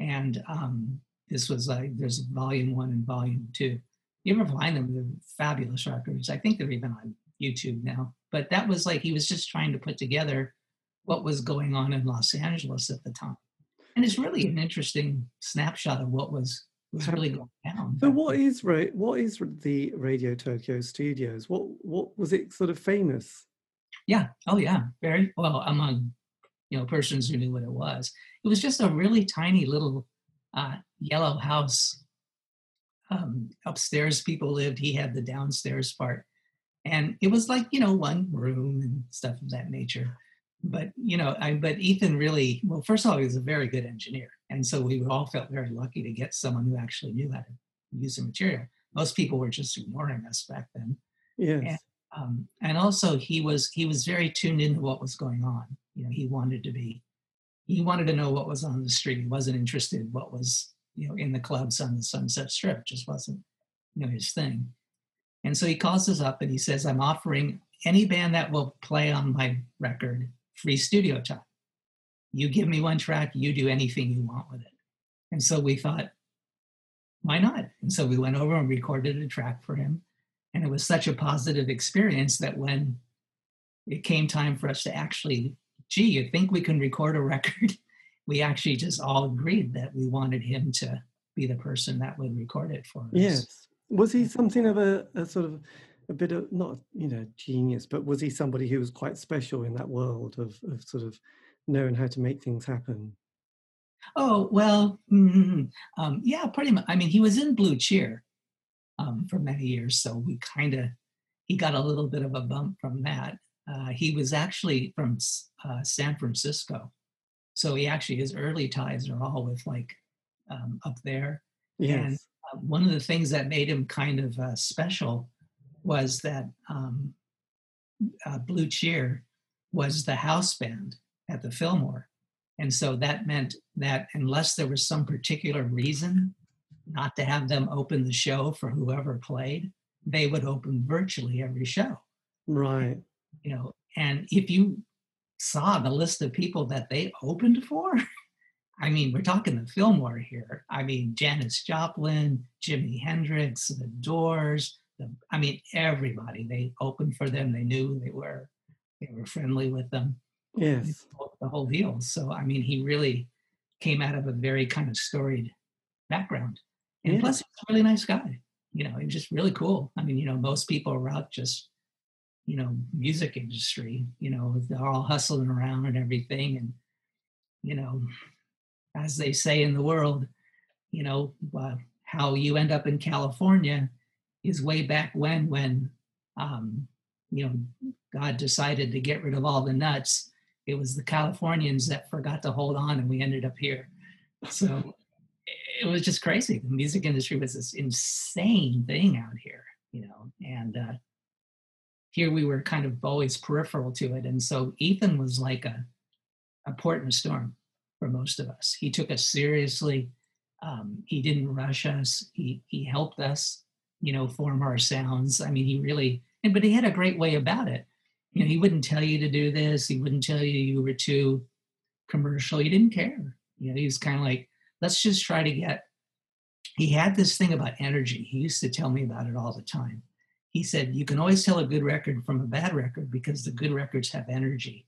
and um, this was like there's volume one and volume two. You ever find them? They're fabulous records. I think they're even on YouTube now. But that was like he was just trying to put together what was going on in Los Angeles at the time, and it's really an interesting snapshot of what was was really going down. So what is right? What is the Radio Tokyo Studios? What what was it sort of famous? Yeah. Oh yeah. Very well among you know persons who knew what it was. It was just a really tiny little uh, yellow house. Um, upstairs, people lived. He had the downstairs part, and it was like you know one room and stuff of that nature. But you know, I, but Ethan really well. First of all, he was a very good engineer, and so we all felt very lucky to get someone who actually knew how to use the material. Most people were just ignoring us back then. Yes. And, um, and also, he was he was very tuned into what was going on. You know, he wanted to be he wanted to know what was on the street. He wasn't interested what was you know in the clubs on the Sunset Strip. Just wasn't you know his thing. And so he calls us up and he says, "I'm offering any band that will play on my record free studio time. You give me one track, you do anything you want with it." And so we thought, why not? And so we went over and recorded a track for him. And it was such a positive experience that when it came time for us to actually gee, you think we can record a record? we actually just all agreed that we wanted him to be the person that would record it for us. Yes. Was he something of a, a sort of a bit of not you know genius, but was he somebody who was quite special in that world of, of sort of knowing how to make things happen? Oh well, mm-hmm. um, yeah, pretty much. I mean, he was in Blue Cheer um, for many years, so we kind of he got a little bit of a bump from that. Uh, he was actually from uh, San Francisco. So he actually, his early ties are all with like um, up there. Yes. And uh, one of the things that made him kind of uh, special was that um, uh, Blue Cheer was the house band at the Fillmore. And so that meant that unless there was some particular reason not to have them open the show for whoever played, they would open virtually every show. Right. You know, and if you saw the list of people that they opened for, I mean, we're talking the Fillmore here. I mean, Janis Joplin, Jimi Hendrix, The Doors. The, I mean, everybody. They opened for them. They knew they were. They were friendly with them. Yes. The whole deal. So, I mean, he really came out of a very kind of storied background. And Yeah. plus, he's a really nice guy. You know, he was just really cool. I mean, you know, most people are out just, you know, music industry. You know, they're all hustling around and everything. And, you know, as they say in the world, you know, uh, how you end up in California is way back when, when, um, you know, God decided to get rid of all the nuts. It was the Californians that forgot to hold on, and we ended up here. So it was just crazy. The music industry was this insane thing out here, you know, and uh, here we were kind of always peripheral to it. And so Ethan was like a, a port in a storm for most of us. He took us seriously. Um, he didn't rush us. He he helped us, you know, form our sounds. I mean, he really, and but he had a great way about it. You know, he wouldn't tell you to do this. He wouldn't tell you you were too commercial. He didn't care. You know, he was kind of like, let's just try to get. He had this thing about energy. He used to tell me about it all the time. He said, you can always tell a good record from a bad record because the good records have energy.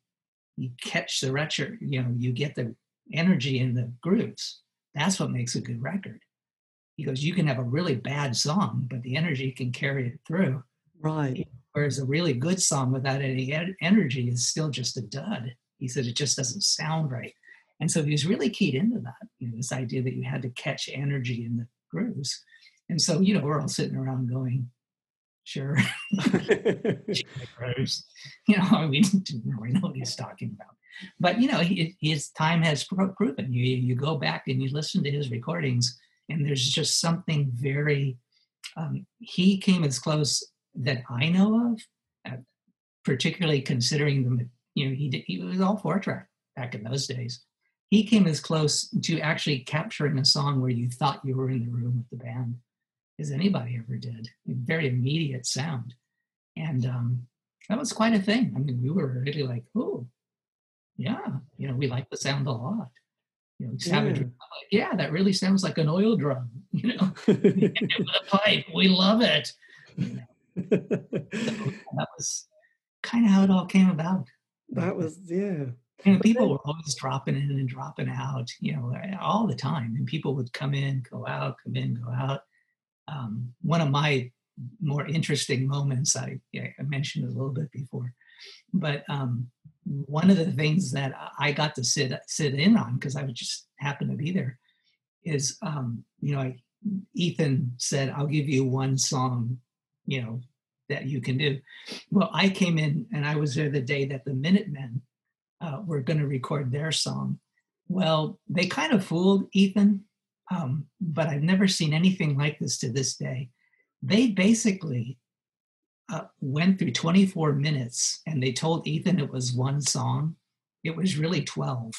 You catch the record, you know, you get the energy in the grooves. That's what makes a good record. He goes, you can have a really bad song, but the energy can carry it through. Right. Whereas a really good song without any en- energy is still just a dud. He said it just doesn't sound right. And so he was really keyed into that, you know, this idea that you had to catch energy in the grooves. And so, you know, we're all sitting around going, sure, grooves. You know, we didn't really know what he's talking about. But, you know, he, his time has pro- proven. You, you go back and you listen to his recordings, and there's just something very, um, he came as close that I know of, uh, particularly considering the, you know, he did, he was all four track back in those days. He came as close to actually capturing a song where you thought you were in the room with the band as anybody ever did. A very immediate sound, and um, that was quite a thing. I mean, we were really like, oh, yeah, you know, we like the sound a lot. You know, Savage, Yeah. like, yeah, that really sounds like an oil drum. You know, the pipe, we love it. You know, that was kind of how it all came about. that was yeah. You know, people were always dropping in and dropping out, you know, all the time. And people would come in, go out, come in, go out. Um, one of my more interesting moments, I, I mentioned a little bit before, but um, one of the things that I got to sit sit in on because I just happened to be there is, um, you know, I, Ethan said, "I'll give you one song, you know, that you can do." Well, I came in and I was there the day that the Minutemen uh, were going to record their song. Well, they kind of fooled Ethan, um, but I've never seen anything like this to this day. They basically uh, went through 24 minutes and they told Ethan it was one song. It was really 12.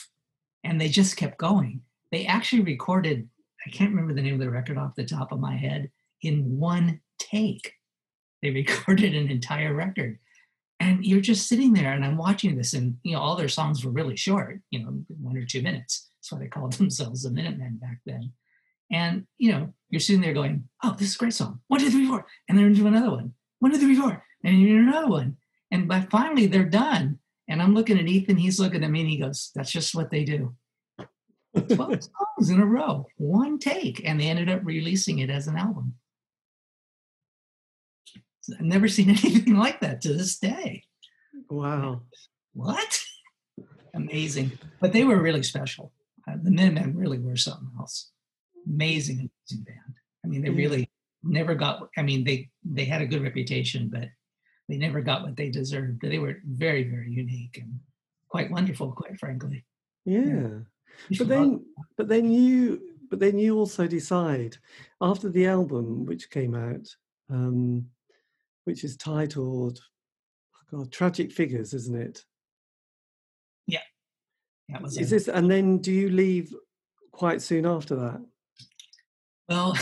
And they just kept going. They actually recorded, I can't remember the name of the record off the top of my head, in one take. They recorded an entire record and you're just sitting there and i'm watching this and you know all their songs were really short you know one or two minutes that's why they called themselves the minutemen back then and you know you're sitting there going oh this is a great song one two three four and then into another one one two three four and you're in another one and by finally they're done and i'm looking at ethan he's looking at me and he goes that's just what they do 12 songs in a row one take and they ended up releasing it as an album I've never seen anything like that to this day. wow. What? Amazing. But they were really special. Uh, the Minutemen really were something else. Amazing, amazing band. I mean, they really never got. I mean, they they had a good reputation, but they never got what they deserved. They were very, very unique and quite wonderful, quite frankly. Yeah. You But then but then you but then you also decide after the album which came out, um, which is titled oh God, Tragic Figures, isn't it? Yeah. That was Is a- this, and then do you leave quite soon after that? Well,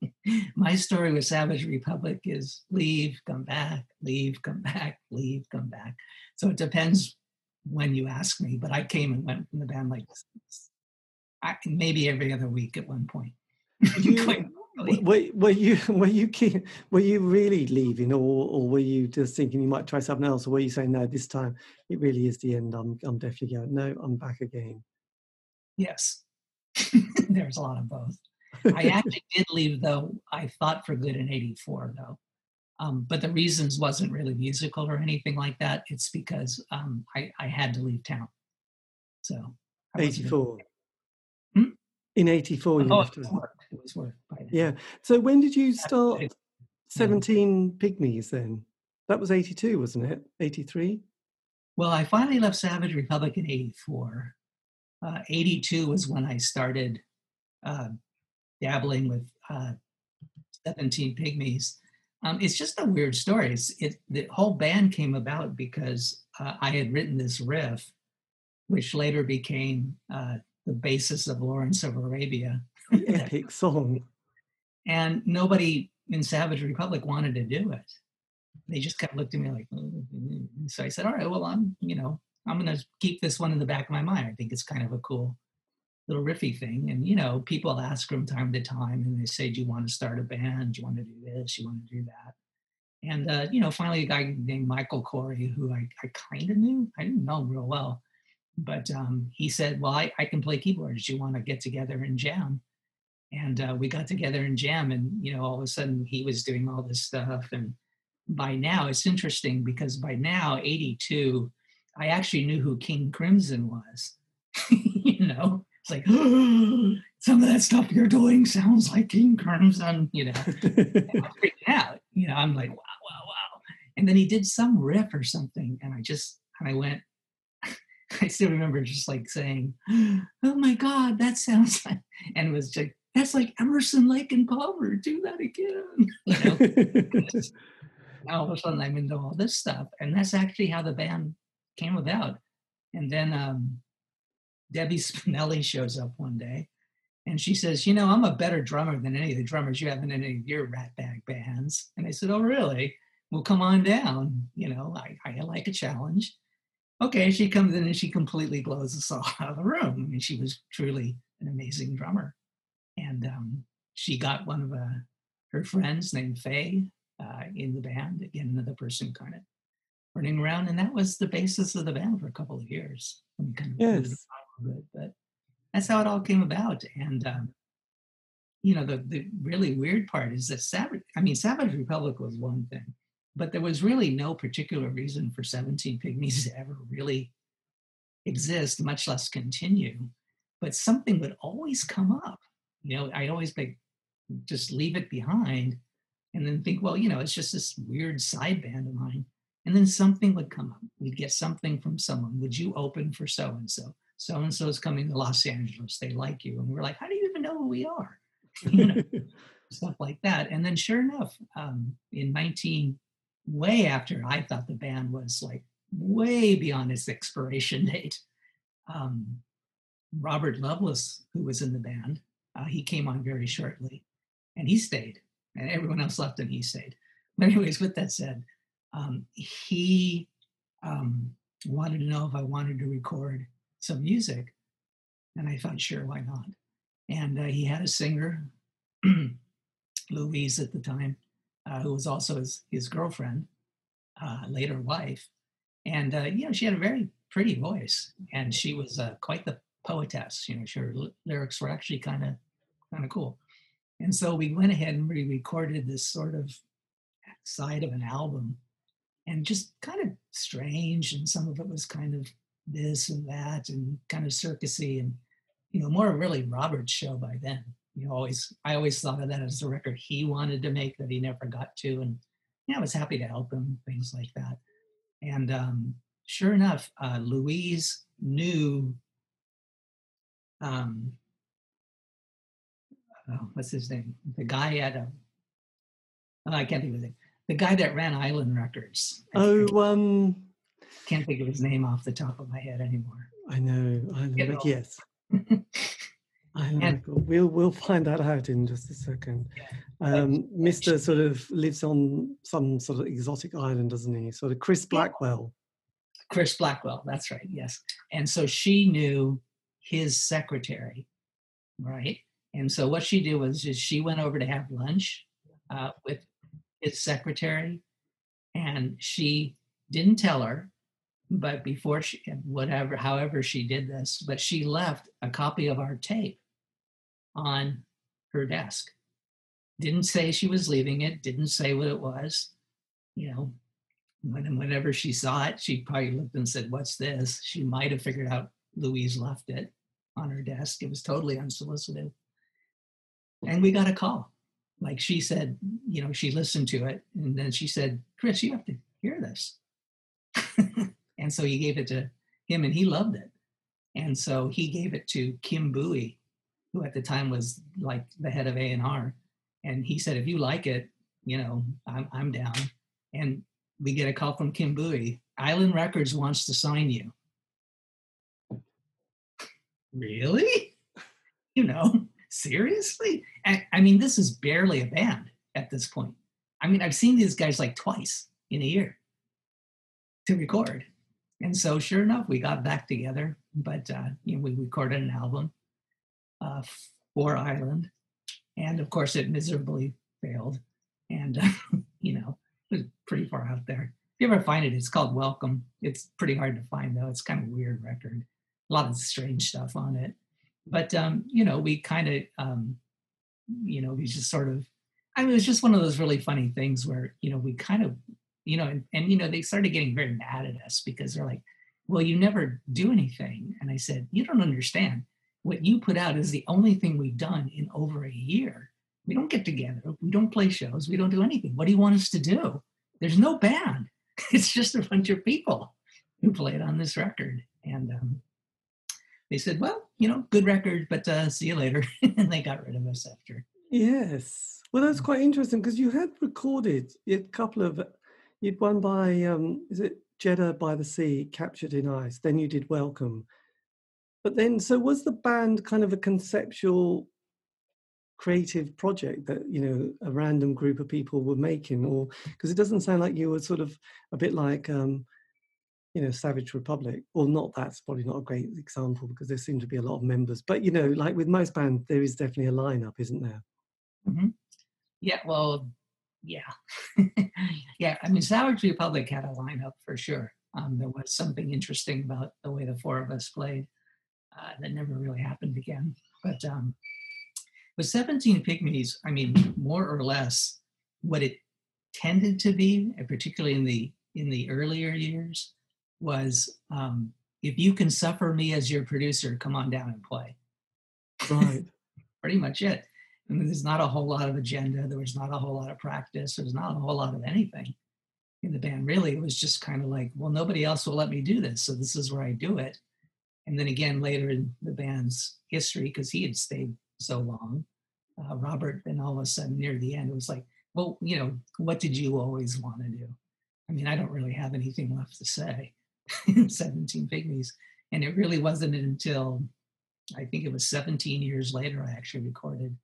my story with Savage Republic is leave, come back, leave, come back, leave, come back. So it depends when you ask me, but I came and went from the band like I, maybe every other week at one point. You- Quite W- literally. Were, were you were you were you really leaving, or or were you just thinking you might try something else, or were you saying no, this time it really is the end? I'm I'm definitely going. No, I'm back again. yes, there's a lot of both. I actually did leave though. I thought for good in '84 though, um, but the reasons wasn't really musical or anything like that. It's because um, I, I had to leave town. So I wasn't gonna- 84. Hmm? In 84, you Oh, left. it was it? work. It was work. Yeah. So when did you start. 17 Pygmies then? That was 82, wasn't it? 83? Well, I finally left Savage Republic in '84. Uh, '82 was when I started uh, dabbling with uh, 17 Pygmies. Um, it's just a weird story. It's, it, the whole band came about because uh, I had written this riff, which later became uh, the basis of Lawrence of Arabia. Epic song. and nobody in Savage Republic wanted to do it. They just kept looking at me like, "Mm, mm, mm." so I said, all right, well, I'm, you know, I'm going to keep this one in the back of my mind. I think it's kind of a cool little riffy thing. And, you know, people ask from time to time and they say, do you want to start a band? Do you want to do this? You want to do that? And, uh, you know, finally a guy named Michael Corey, who I, I kind of knew, I didn't know him real well, but um, he said, well, I, I can play keyboards. Do you want to get together and jam? and uh, we got together and jam and you know all of a sudden he was doing all this stuff and by now it's interesting because by now 82 i actually knew who king crimson was you know it's like some of that stuff you're doing sounds like king crimson you know I'm freaking out you know i'm like wow wow wow and then he did some riff or something and i just and i went i still remember just like saying oh my god that sounds like and it was just that's like Emerson, Lake, and Palmer. Do that again. You know, now all of a sudden I'm into all this stuff, and that's actually how the band came about. And then um, Debbie Spinelli shows up one day, and she says, "You know, I'm a better drummer than any of the drummers you have in any of your Rat Bag bands." And I said, "Oh, really? Well, come on down. You know, I, I like a challenge." Okay, she comes in and she completely blows us all out of the room. I mean, she was truly an amazing drummer and um, she got one of uh, her friends named Faye uh, in the band. Again, another person kind of running around, and that was the basis of the band for a couple of years. Kind of Yes. But that's how it all came about. And um, you know, the the really weird part is that Savage. I mean, Savage Republic was one thing, but there was really no particular reason for Seventeen Pygmies to ever really exist, much less continue. But something would always come up you know i'd always like just leave it behind and then think well you know it's just this weird side band of mine and then something would come up we'd get something from someone would you open for so and so so and so is coming to los angeles they like you. And we're like how do you even know who we are? You know stuff like that. And then sure enough um, in 19 way after i thought the band was like way beyond its expiration date um, robert lovelace who was in the band uh, he came on very shortly and he stayed. And everyone else left and he stayed. But anyways with that said um, he um, wanted to know if i wanted to record some music. And i thought sure why not? And uh, he had a singer louise at the time uh, who was also his, his girlfriend uh, later wife. And uh, you know she had a very pretty voice. And she was uh, quite the poetess you know her ly- lyrics were actually kind of kind of cool. And so we went ahead and we recorded this sort of side of an album. And just kind of strange and some of it was kind of this and that and kind of circusy and you know more really robert's show by then you know always i always thought of that as the record he wanted to make that he never got to and yeah i was happy to help him things like that and um, sure enough uh, louise knew um, oh, what's his name? The guy at a, oh, I can't think of it. The guy that ran Island Records. I oh, um, can't think of his name off the top of my head anymore. I know. I know. Know. Yes. I know. And- we'll we'll find that out in just a second. Um, Mr. sort of lives on some sort of exotic island, doesn't he? Sort of Chris Blackwell. Chris Blackwell, that's right, yes. And so she knew his secretary, right? And so what she did was just she went over to have lunch uh, with his secretary, and she didn't tell her, but before she, whatever, however she did this, but she left a copy of our tape on her desk. Didn't say she was leaving it, didn't say what it was, you know, when, whenever she saw it, she probably looked and said, What's this? She might have figured out Louise left it on her desk. It was totally unsolicited. And we got a call. Like she said, you know, she listened to it and then she said, Chris, you have to hear this. and so he gave it to him and he loved it. And so he gave it to Kim Buie, who at the time was like the head of A&R. And he said, if you like it, you know, I'm, I'm down. And we get a call from Kim Buie. Island Records wants to sign you. Really? You know, seriously? I, I mean, this is barely a band at this point. I mean, I've seen these guys like twice in a year to record. And so, sure enough, we got back together, but uh, you know, we recorded an album uh, for Island. And of course, it miserably failed. And, uh, you know, it was pretty far out there. If you ever find it, it's called Welcome. It's pretty hard to find, though. It's kind of weird record, a lot of strange stuff on it. But, um, you know, we kind of, um, you know, we just sort of, I mean, it was just one of those really funny things where, you know, we kind of, you know, and, and, you know, they started getting very mad at us because they're like, well, you never do anything. And I said, you don't understand. What you put out is the only thing we've done in over a year. We don't get together. We don't play shows. We don't do anything. What do you want us to do? There's no band. It's just a bunch of people who played on this record. And um, they said, well, you know, good record, but uh, see you later. and they got rid of us after. Yes. Well, that's quite interesting because you had recorded a couple of, you'd won by, um, is it Jedda by the Sea, Captured in Ice. Then you did Welcome. But then, so was the band kind of a conceptual creative project that you know a random group of people were making or because it doesn't sound like you were sort of a bit like um you know savage republic or not that's probably not a great example because there seem to be a lot of members but you know like with most bands there is definitely a lineup isn't there hmm Yeah, well, yeah. yeah, I mean, Savage Republic had a lineup for sure. Um, there was something interesting about the way the four of us played uh, that never really happened again. But um, with 17 Pygmies, I mean, more or less what it tended to be, and particularly in the in the earlier years, was um, if you can suffer me as your producer, come on down and play. right Pretty much it. I mean, there's not a whole lot of agenda. There was not a whole lot of practice. There was not a whole lot of anything in the band. Really, it was just kind of like, well, nobody else will let me do this, so this is where I do it. And then again, later in the band's history, because he had stayed so long, uh, Robert, then all of a sudden near the end, it was like, well, you know, what did you always want to do? I mean, I don't really have anything left to say. in 17 Pygmies. And it really wasn't until I think it was 17 years later I actually recorded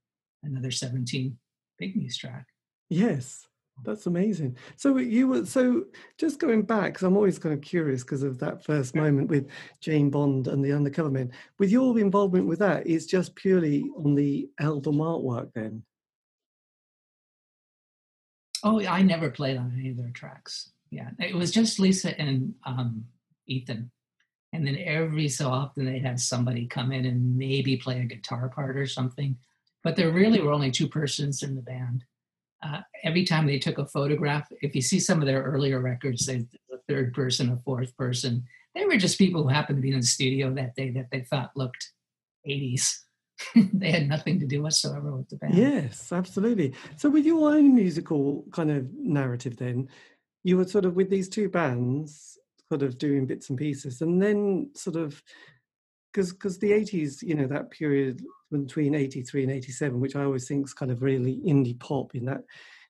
another 17 Pygmies track. yes that's amazing so you were so just going back because i'm always kind of curious because of that first moment with jane bond and the undercover men with your involvement with that is just purely on the album artwork then Oh, I never played on any of their tracks. Yeah, it was just Lisa and um, Ethan. And then every so often they'd have somebody come in and maybe play a guitar part or something. But there really were only two persons in the band. Uh, every time they took a photograph, if you see some of their earlier records, they a third person, a fourth person. They were just people who happened to be in the studio that day that they thought looked 80s. they had nothing to do whatsoever with the band. Yes, absolutely. So, with your own musical kind of narrative, then you were sort of with these two bands, sort of doing bits and pieces, and then sort of because because the eighties, you know, that period between eighty three and eighty seven, which I always think is kind of really indie pop in that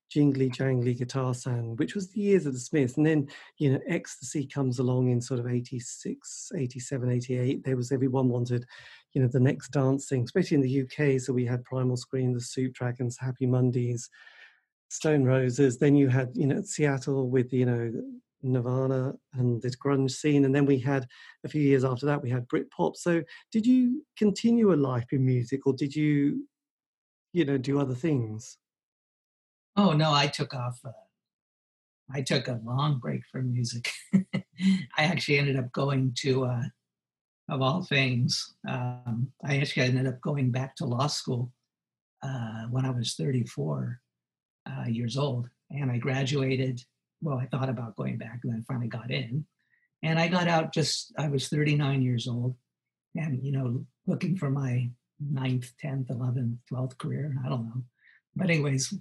jingly jangly guitar sound, which was the years of the Smiths. And then, you know, ecstasy comes along in sort of 86, 87, 88. There was everyone wanted, you know, the next dance thing, especially in the UK. So we had Primal Scream, the Soup Dragons, Happy Mondays, Stone Roses. Then you had, you know, Seattle with, you know, Nirvana and this grunge scene. And then we had a few years after that, we had Britpop. So did you continue a life in music or did you, you know, do other things? Oh no, I took off. Uh, I took a long break from music. I actually ended up going to, uh, of all things, um, I actually ended up going back to law school uh, when I was 34 uh, years old, and I graduated. Well, I thought about going back, and then finally got in. And I got out just I was 39 years old, and you know, looking for my ninth, 10th, 11th, 12th career. I don't know. But anyways,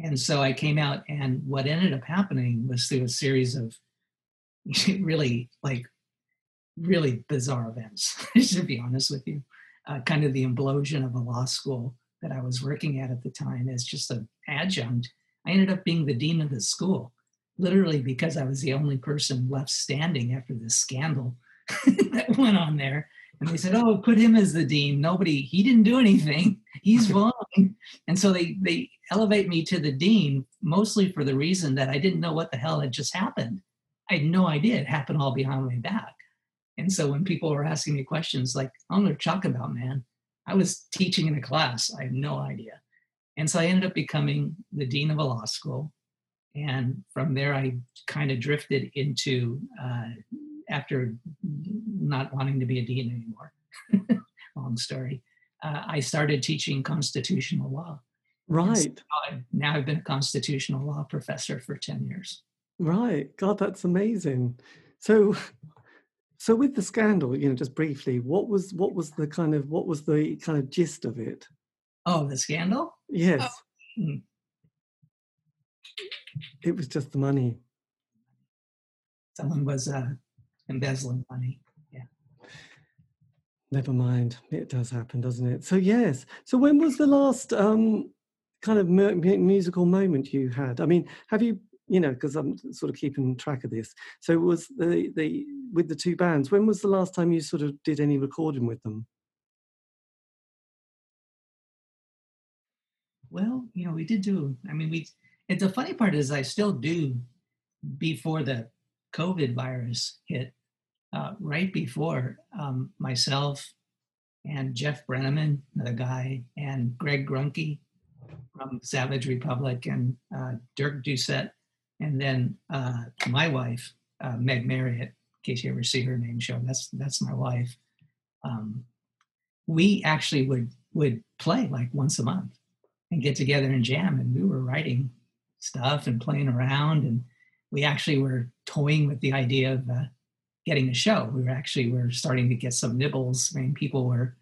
and so I came out, and what ended up happening was through a series of really like really bizarre events, to be honest with you. Uh, kind of the implosion of a law school that I was working at at the time as just an adjunct. I ended up being the dean of the school, literally because I was the only person left standing after this scandal that went on there and they said, "Oh, put him as the dean." Nobody, he didn't do anything. He's fine. And so they they elevate me to the dean mostly for the reason that I didn't know what the hell had just happened. I had no idea it happened all behind my back. And so when people were asking me questions like, "I'm going to talk about, man," I was teaching in a class. I had no idea. And so I ended up becoming the dean of a law school. And from there, I kind of drifted into uh, after not wanting to be a dean anymore. Long story. Uh, I started teaching constitutional law. Right. So now I've been a constitutional law professor for 10 years. Right. God, that's amazing. So so with the scandal, you know, just briefly, what was what was the kind of what was the kind of gist of it? Oh, the scandal? Yes. Oh. It was just the money. Someone was uh, embezzling money. Yeah. Never mind. It does happen, doesn't it? So yes. So when was the last um, kind of mu- musical moment you had? I mean, have you? You know, because I'm sort of keeping track of this. So was the the with the two bands? When was the last time you sort of did any recording with them? Well, you know, we did do. I mean, we. It's the funny part is I still do before the COVID virus hit uh, right before um, myself and Jeff Brenneman, the guy, and Greg Grunke from Savage Republic, and uh, Dirk Doucette, and then uh, my wife, uh, Meg Marriott. In case you ever see her name show, that's that's my wife. Um, we actually would would play like once a month and get together and jam, and we were writing stuff and playing around, and we actually were toying with the idea of uh, getting a show. We were actually were starting to get some nibbles. I mean, people were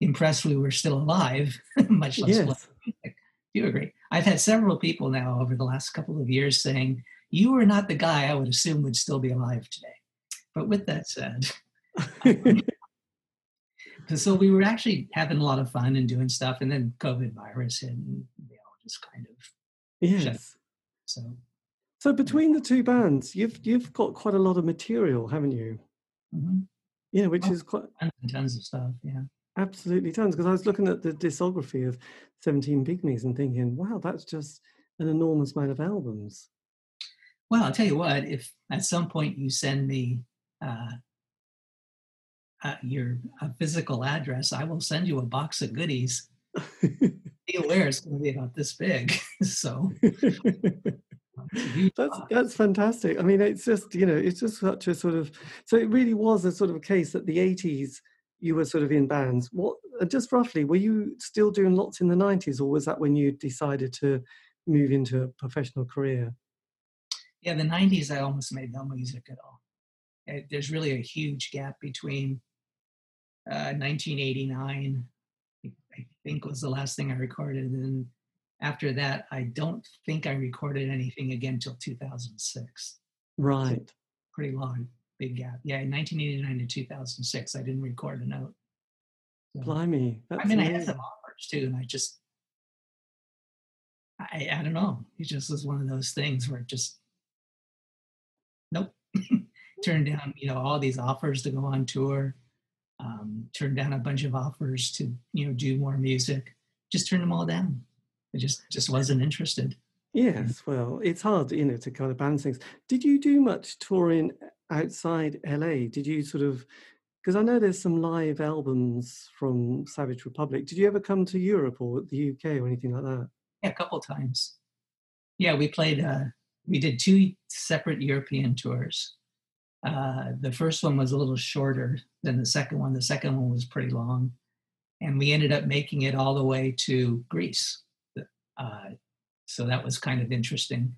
impressed we were still alive, much less yes. Do you agree? I've had several people now over the last couple of years saying, "You are not the guy I would assume would still be alive today." But with that said, so we were actually having a lot of fun and doing stuff, and then COVID virus hit, and we all just kind of yes. So so between the two bands, you've you've got quite a lot of material, haven't you? Mm-hmm. Yeah, which oh, is quite tons, tons of stuff. Yeah, absolutely tons. Because I was looking at the discography of Seventeen Pygmies and thinking, wow, that's just an enormous amount of albums. Well, I'll tell you what. If at some point you send me uh, uh, your physical address, I will send you a box of goodies. Be aware it's going to be about this big. so that's that's fantastic. I mean, it's just you know, it's just such a sort of. So it really was a sort of a case that the '80s you were sort of in bands. What uh, just roughly were you still doing lots in the '90s, or was that when you decided to move into a professional career? Yeah, the '90s I almost made no music at all. It, there's really a huge gap between uh, 1989, I think was the last thing I recorded, and after that, I don't think I recorded anything again until 2006. Right. So pretty long, big gap. Yeah, in 1989 to 2006, I didn't record a note. So, Blimey. I mean, amazing. I had some offers too, and I just I, I don't know. It just was one of those things where it just, nope. turned down, you know, all these offers to go on tour. Um, turned down a bunch of offers to, you know, do more music. Just turned them all down. I just just wasn't interested. Yes, well, it's hard, you know, to kind of balance things. Did you do much touring outside LA? Did you sort of because I know there's some live albums from Savage Republic. Did you ever come to Europe or the UK or anything like that? Yeah, a couple times. Yeah, we played. Uh, we did two separate European tours. Uh, the first one was a little shorter than the second one. The second one was pretty long, and we ended up making it all the way to Greece. Uh, so that was kind of interesting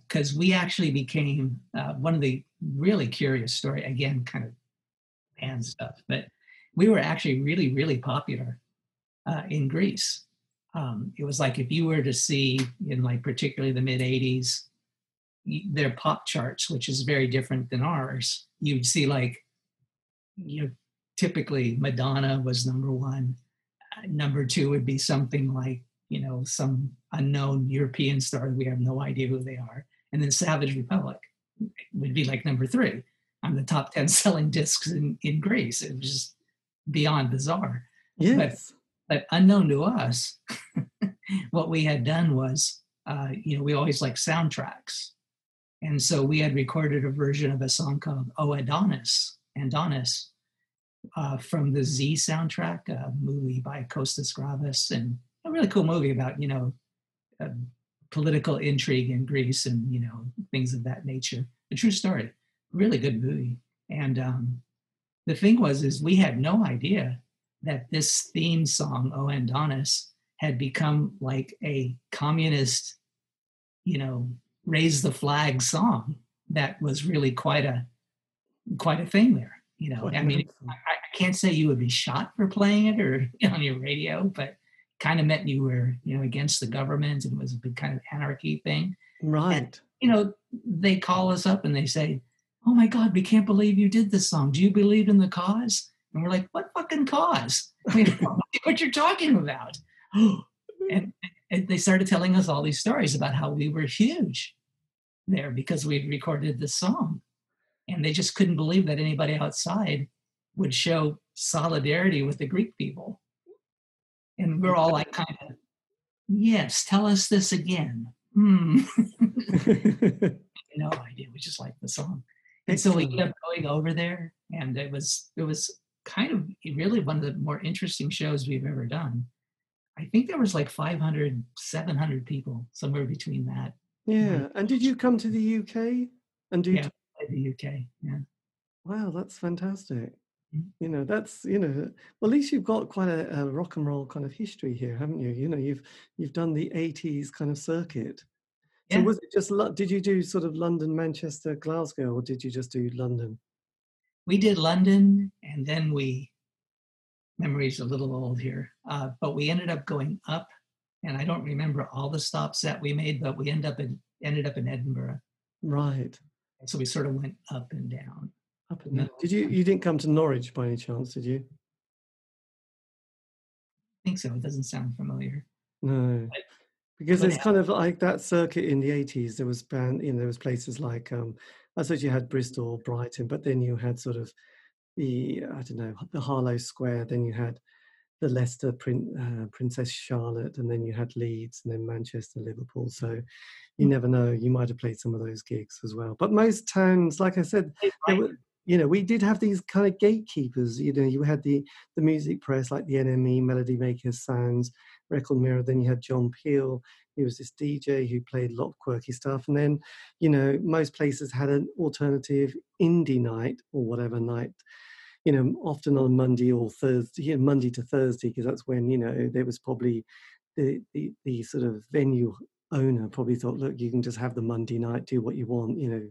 because uh, we actually became uh, one of the really curious story again, kind of and stuff. But we were actually really, really popular uh, in Greece. Um, it was like if you were to see in like particularly the mid 80s, their pop charts, which is very different than ours, you'd see like, you know, typically Madonna was number one. Uh, number two would be something like, you know, some unknown European star. We have no idea who they are. And then Savage Republic would be like number three on the top 10 selling discs in, in Greece. It was just beyond bizarre. Yes. But, but unknown to us, what we had done was, uh, you know, we always like soundtracks. And so we had recorded a version of a song called Oh Adonis, Adonis, uh, from the Z soundtrack, a movie by Costa-Gavras, and a really cool movie about, you know, uh, political intrigue in Greece and, you know, things of that nature. A true story really good movie. And um, the thing was, is we had no idea that this theme song, O Adonis, had become like a communist, you know, raise the flag song that was really quite a quite a thing there. You know, I mean, I, I, can't say you would be shot for playing it or on your radio, but kind of meant you were, you know, against the government and it was a big kind of anarchy thing. Right. And, you know, they call us up and they say, oh my God, we can't believe you did this song. Do you believe in the cause? And we're like, what fucking cause? I mean, what you're talking about? and, and they started telling us all these stories about how we were huge there because we recorded this song. And they just couldn't believe that anybody outside would show solidarity with the Greek people. And we're all like, kind of, yes, tell us this again. Hmm. no idea. We just like the song and so we kept going over there and it was it was kind of really one of the more interesting shows we've ever done i think there was like 500 700 people somewhere between that yeah and did you come to the uk and do yeah, the uk yeah. Wow that's fantastic. Mm-hmm. you know that's you know well at least you've got quite a, a, rock and roll kind of history here haven't you? You know you've you've done the 80s kind of circuit. So was it just did you do sort of London, Manchester, Glasgow, or did you just do London? We did London, and then we memory's a little old here, uh, but we ended up going up, and I don't remember all the stops that we made, but we ended up in ended up in Edinburgh. Right. So we sort of went up and down. Up and down. Did you you didn't come to Norwich by any chance? Did you? I think so. It doesn't sound familiar. No. But because it's kind of like that circuit in the 80s there was band you know there was places like um i suppose you had bristol brighton but then you had sort of the i don't know the harlow square then you had the leicester Prin- uh, princess charlotte and then you had leeds and then manchester liverpool. So you mm. never know you might have played some of those gigs as well. But most towns like i said were, you know we did have these kind of gatekeepers. You know you had the the music press like the nme melody makers sounds record mirror. Then you had john peel he was this dj who played a lot of quirky stuff. And then you know most places had an alternative indie night or whatever night you know often on monday or thursday you know, monday to thursday because that's when you know there was probably the, the the sort of venue owner probably thought, look, you can just have the Monday night, do what you want. You know,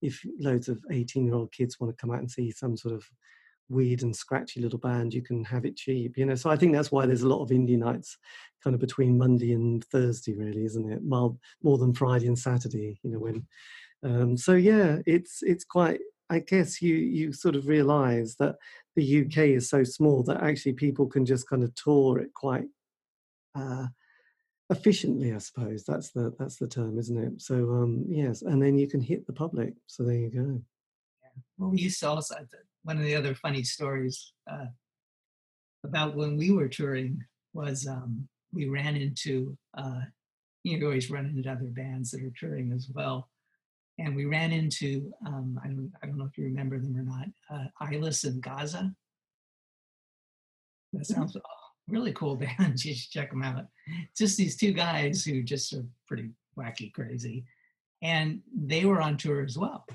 if loads of 18 year old kids want to come out and see some sort of weird and scratchy little band, you can have it cheap. You know, so I think that's why there's a lot of indie nights kind of between Monday and Thursday, really, isn't it? More, more than Friday and Saturday, you know, when. Um, so yeah, it's it's quite. I guess you you sort of realise that the UK is so small that actually people can just kind of tour it quite uh, efficiently i suppose. That's the that's the term isn't it? So um yes and then you can hit the public. So there you go. Well we used to also one of the other funny stories uh, about when we were touring was um we ran into uh you always run into other bands that are touring as well and we ran into um, I don't I don't know if you remember them or not, uh, Eyeless in Gaza. That Mm-hmm. sounds oh, really cool band. You should check them out. Just these two guys who just are pretty wacky, crazy, and they were on tour as well.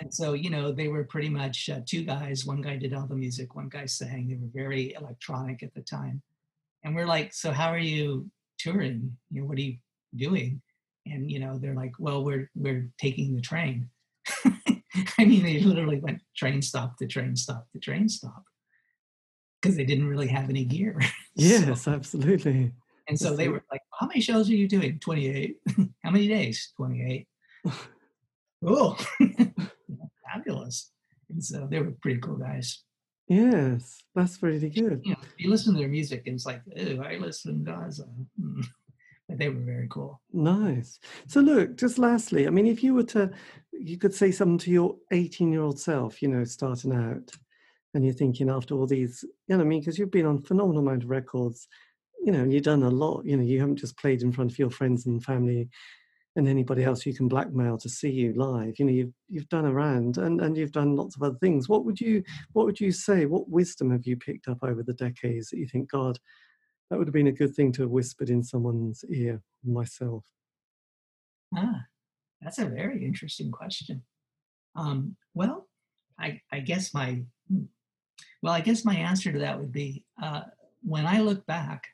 And so you know they were pretty much uh, two guys. One guy did all the music, one guy sang. They were very electronic at the time, and we're like, so how are you touring? You know, what are you doing? And you know they're like well we're we're taking the train. I mean they literally went train stop to train stop to train stop because they didn't really have any gear. Yes so, absolutely. and so they were like how many shows are you doing? 28 how many days? 28 oh fabulous. And so they were pretty cool guys. Yes that's pretty good. you know you listen to their music and it's like oh i listen to gaza. Mm they were very cool. Nice. So look, just lastly, I mean, if you were to, you could say something to your 18 year old self, you know, starting out, and you're thinking after all these, you know, I mean, because you've been on phenomenal amount of records, you know, and you've done a lot, you know, you haven't just played in front of your friends and family and anybody else you can blackmail to see you live. You know, you've you've done around and, and you've done lots of other things. What would you what would you say? What wisdom have you picked up over the decades that you think, God, that would have been a good thing to have whispered in someone's ear myself. Ah that's a very interesting question. Um, well I, I guess my well i guess my answer to that would be uh, when i look back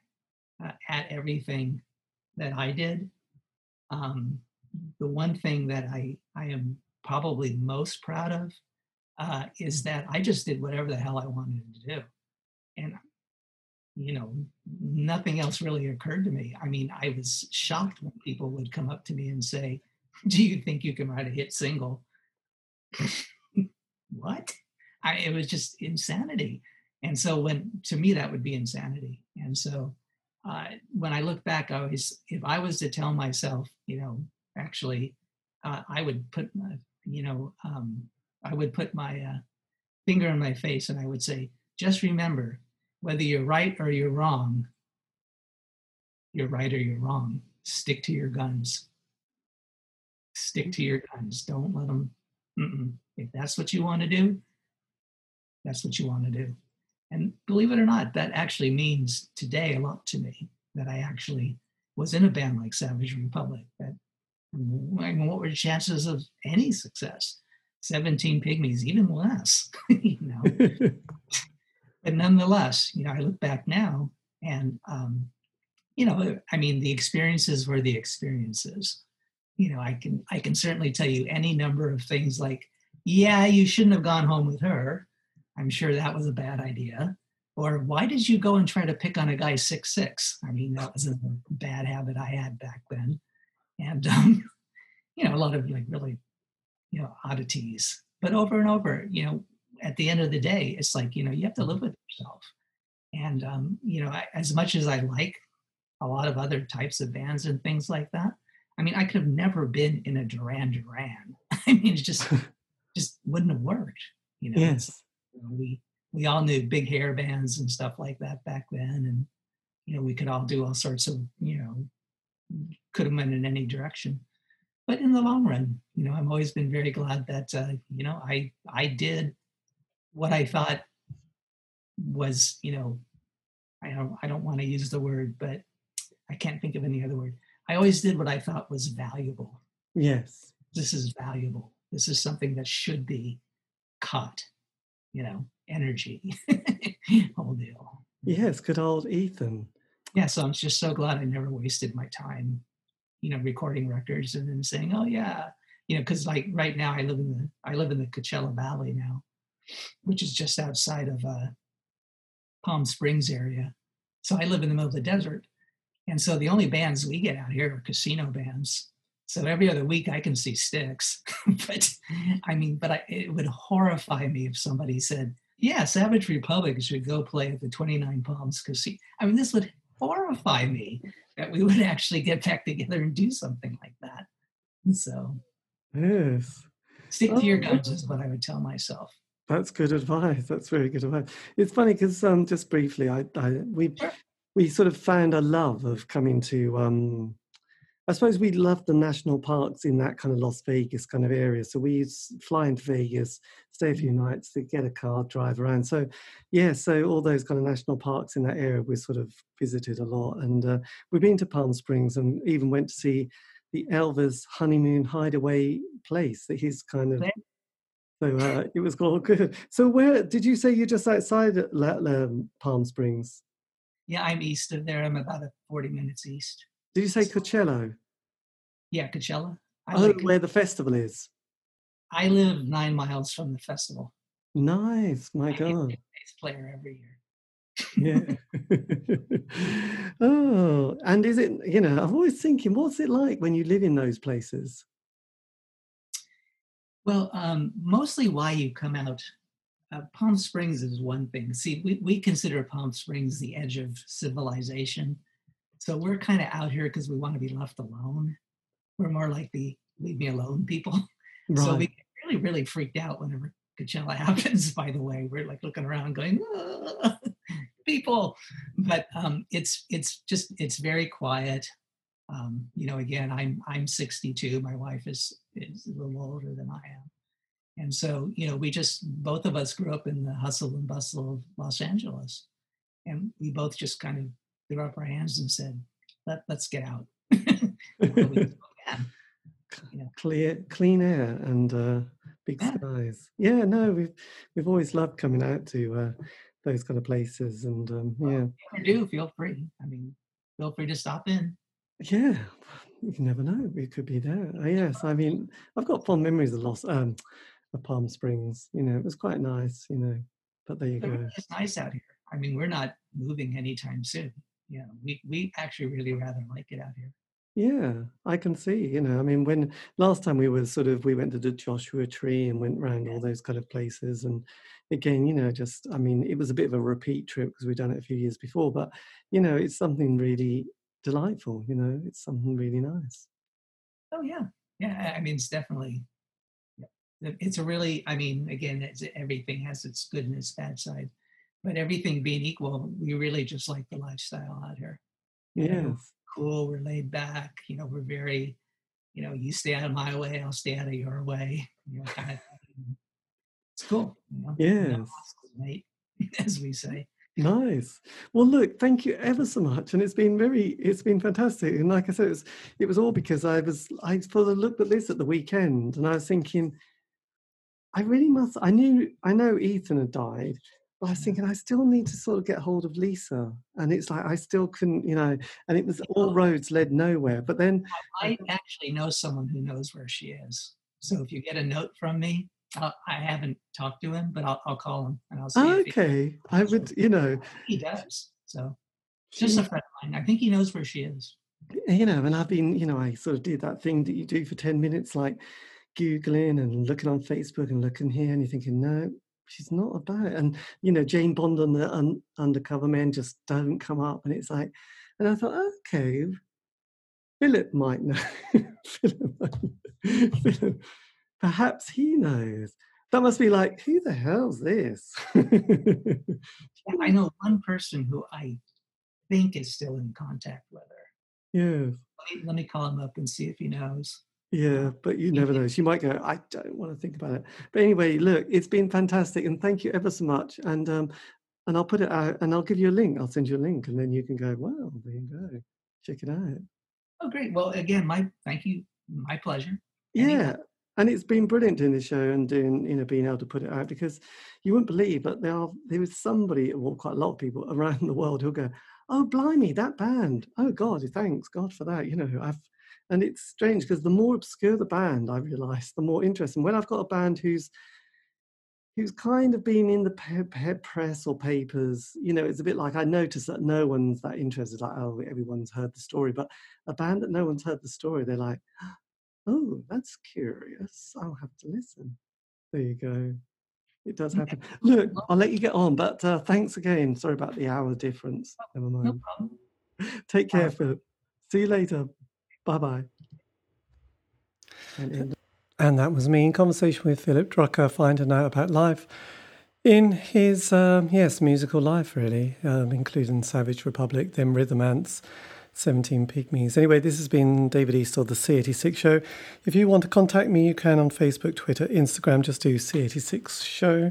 uh, at everything that i did um, the one thing that i i am probably most proud of uh, is that i just did whatever the hell i wanted to do. And you know, nothing else really occurred to me. I mean, I was shocked when people would come up to me and say, Do you think you can write a hit single? what? I, it was just insanity. And so, when to me, that would be insanity. And so, uh, when I look back, I always, if I was to tell myself, you know, actually, uh, I would put my, you know, um, I would put my uh, finger in my face and I would say, just remember, whether you're right or you're wrong, you're right or you're wrong. Stick to your guns. Stick to your guns. Don't let them. Mm-mm. If that's what you want to do, that's what you want to do. And believe it or not, that actually means today a lot to me that I actually was in a band like Savage Republic. That I mean, what were the chances of any success? 17 pygmies, even less, you know. but nonetheless, you know, I look back now and, um, you know, I mean, the experiences were the experiences. You know, I can I can certainly tell you any number of things like, yeah, you shouldn't have gone home with her. I'm sure that was a bad idea. Or why did you go and try to pick on a guy six six? I mean, that was a bad habit I had back then, and um, you know, a lot of like really, you know, oddities. But over and over, you know, at the end of the day, it's like, you know, you have to live with yourself. And, um, you know, I, as much as I like a lot of other types of bands and things like that, I mean, I could have never been in a Duran Duran. I mean, it just, just wouldn't have worked, you know. yes. You know, we, we all knew big hair bands and stuff like that back then. And, you know, we could all do all sorts of, you know, could have went in any direction. But in the long run, you know, I've always been very glad that, uh, you know, I, I did what I thought was, you know, I don't I don't want to use the word, but I can't think of any other word. I always did what I thought was valuable. Yes. This is valuable. This is something that should be caught, you know, energy. Whole deal. Yes, good old Ethan. Yeah, so I'm just so glad I never wasted my time, you know, recording records and then saying, "Oh yeah," you know, because like right now I live in the I live in the Coachella Valley now, which is just outside of uh, Palm Springs area. So I live in the middle of the desert. And so the only bands we get out here are casino bands. So every other week I can see Styx. but I mean, but I, it would horrify me if somebody said, yeah, Savage Republic should go play at the 29 Palms Casino. I mean, this would horrify me that we would actually get back together and do something like that. So, yes, stick to your oh, guns is what I would tell myself. That's good advice. That's very good advice. It's funny because um, just briefly, I, I we sure. we sort of found a love of coming to um, I suppose we love the national parks in that kind of Las Vegas kind of area. So we fly into Vegas, stay a few mm. nights, to get a car, drive around. So, yeah, so all those kind of national parks in that area we sort of visited a lot. And uh, we've been to Palm Springs and even went to see the Elvis honeymoon hideaway place that he's kind of. So uh, it was all good. So where did you say you're just outside um, Palm Springs? Yeah, I'm east of there. I'm about 40 minutes east. Did you say Coachella? Yeah, Coachella. I oh, like where the festival is. I live nine miles from the festival. Nice, my I God. Bass player every year. yeah. oh, and is it? You know, I'm always thinking, what's it like when you live in those places? Well, um, mostly why you come out. Uh, Palm Springs is one thing. See, we, we consider Palm Springs the edge of civilization. So we're kind of out here because we want to be left alone. We're more like the leave me alone people. Right. So we get really, really freaked out whenever Coachella happens, by the way. We're like looking around going, people. But um, it's it's just it's very quiet. Um, you know, again, I'm I'm 62. My wife is is a little older than I am. And so, you know, we just both of us grew up in the hustle and bustle of Los Angeles. And we both just kind of threw up our hands and said, Let, let's get out. Clear, clean air and uh, big yeah. skies. Yeah, no, we've we've always loved coming out to uh, those kind of places, and um, yeah. Well, do feel free. I mean, feel free to stop in. Yeah, you can never know. We could be there. Uh, yes, I mean, I've got fond memories of Los um, of Palm Springs. You know, it was quite nice. You know, but there you but go. It's nice out here. I mean, we're not moving anytime soon yeah, we, we actually really rather like it out here. Yeah, I can see. You know, I mean, when last time we were sort of, we went to the Joshua Tree and went around all those kind of places. And again, you know, just, I mean, it was a bit of a repeat trip because we'd done it a few years before, but, you know, it's something really delightful. You know, it's something really nice. Oh, yeah. Yeah. I mean, it's definitely, it's a really, I mean, again, it's, everything has its good and its bad side but everything being equal, we really just like the lifestyle out here. Yeah. Cool, we're laid back, you know, we're very, you know, you stay out of my way, I'll stay out of your way. You know, kind of it's cool. You know? Mate, as we say. Nice. Well, look, thank you ever so much, and it's been very, it's been fantastic. And like I said, it was, it was all because I was, I sort of looked at this at the weekend, and I was thinking, I really must. I knew, I know Ethan had died, but I was thinking I still need to sort of get hold of Lisa, and it's like I still couldn't, you know. And it was all roads led nowhere. But then I actually know someone who knows where she is. So mm. if you get a note from me, I have not talked to him, but I'll, I'll call him and I'll see. Okay, I would, you know. He does. So just a friend of mine. I think he knows where she is. You know, and I've been, you know, I sort of did that thing that you do for ten minutes, like googling and looking on Facebook and looking here, and you're thinking, no, she's not about and you know jane bond and the un- undercover men just don't come up and it's like and i thought okay philip might know philip, philip, perhaps he knows that must be like who the hell's this i know one person who i think is still in contact with her yes let me, let me call him up and see if he knows yeah, but you never know. She might go, I don't want to think about it. But anyway, look, it's been fantastic and thank you ever so much. And um and I'll put it out and I'll give you a link. I'll send you a link and then you can go, well, there you go. Check it out. Oh great. Well again, my thank you. My pleasure. Yeah. And it's been brilliant doing the show and doing, you know, being able to put it out because you wouldn't believe, but there are there is somebody, well, quite a lot of people around the world who'll go, Oh blimey, that band. Oh God, thanks God for that. You know, I've and it's strange because the more obscure the band, I realise, the more interesting. When I've got a band who's who's kind of been in the press or papers, you know, it's a bit like I notice that no one's that interested. Like, oh, everyone's heard the story, but a band that no one's heard the story, they're like, oh, that's curious. I'll have to listen. There you go. It does happen. Look, I'll let you get on, but uh, thanks again. Sorry about the hour difference. Never mind. No Take care, Philip. See you later. Bye bye. And that was me in conversation with Philip Drucker, finding out about life in his, um, yes, musical life, really, um, including Savage Republic, then Rhythm Ants, 17 Pygmies. Anyway, this has been David Eastaugh, the C86 Show. If you want to contact me, you can on Facebook, Twitter, Instagram, just do C86 Show.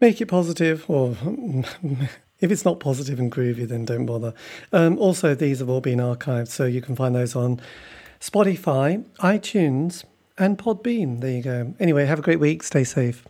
Make it positive, or if it's not positive and groovy, then don't bother. Um, also, these have all been archived, so you can find those on Spotify, iTunes, and Podbean. There you go. Anyway, have a great week. Stay safe.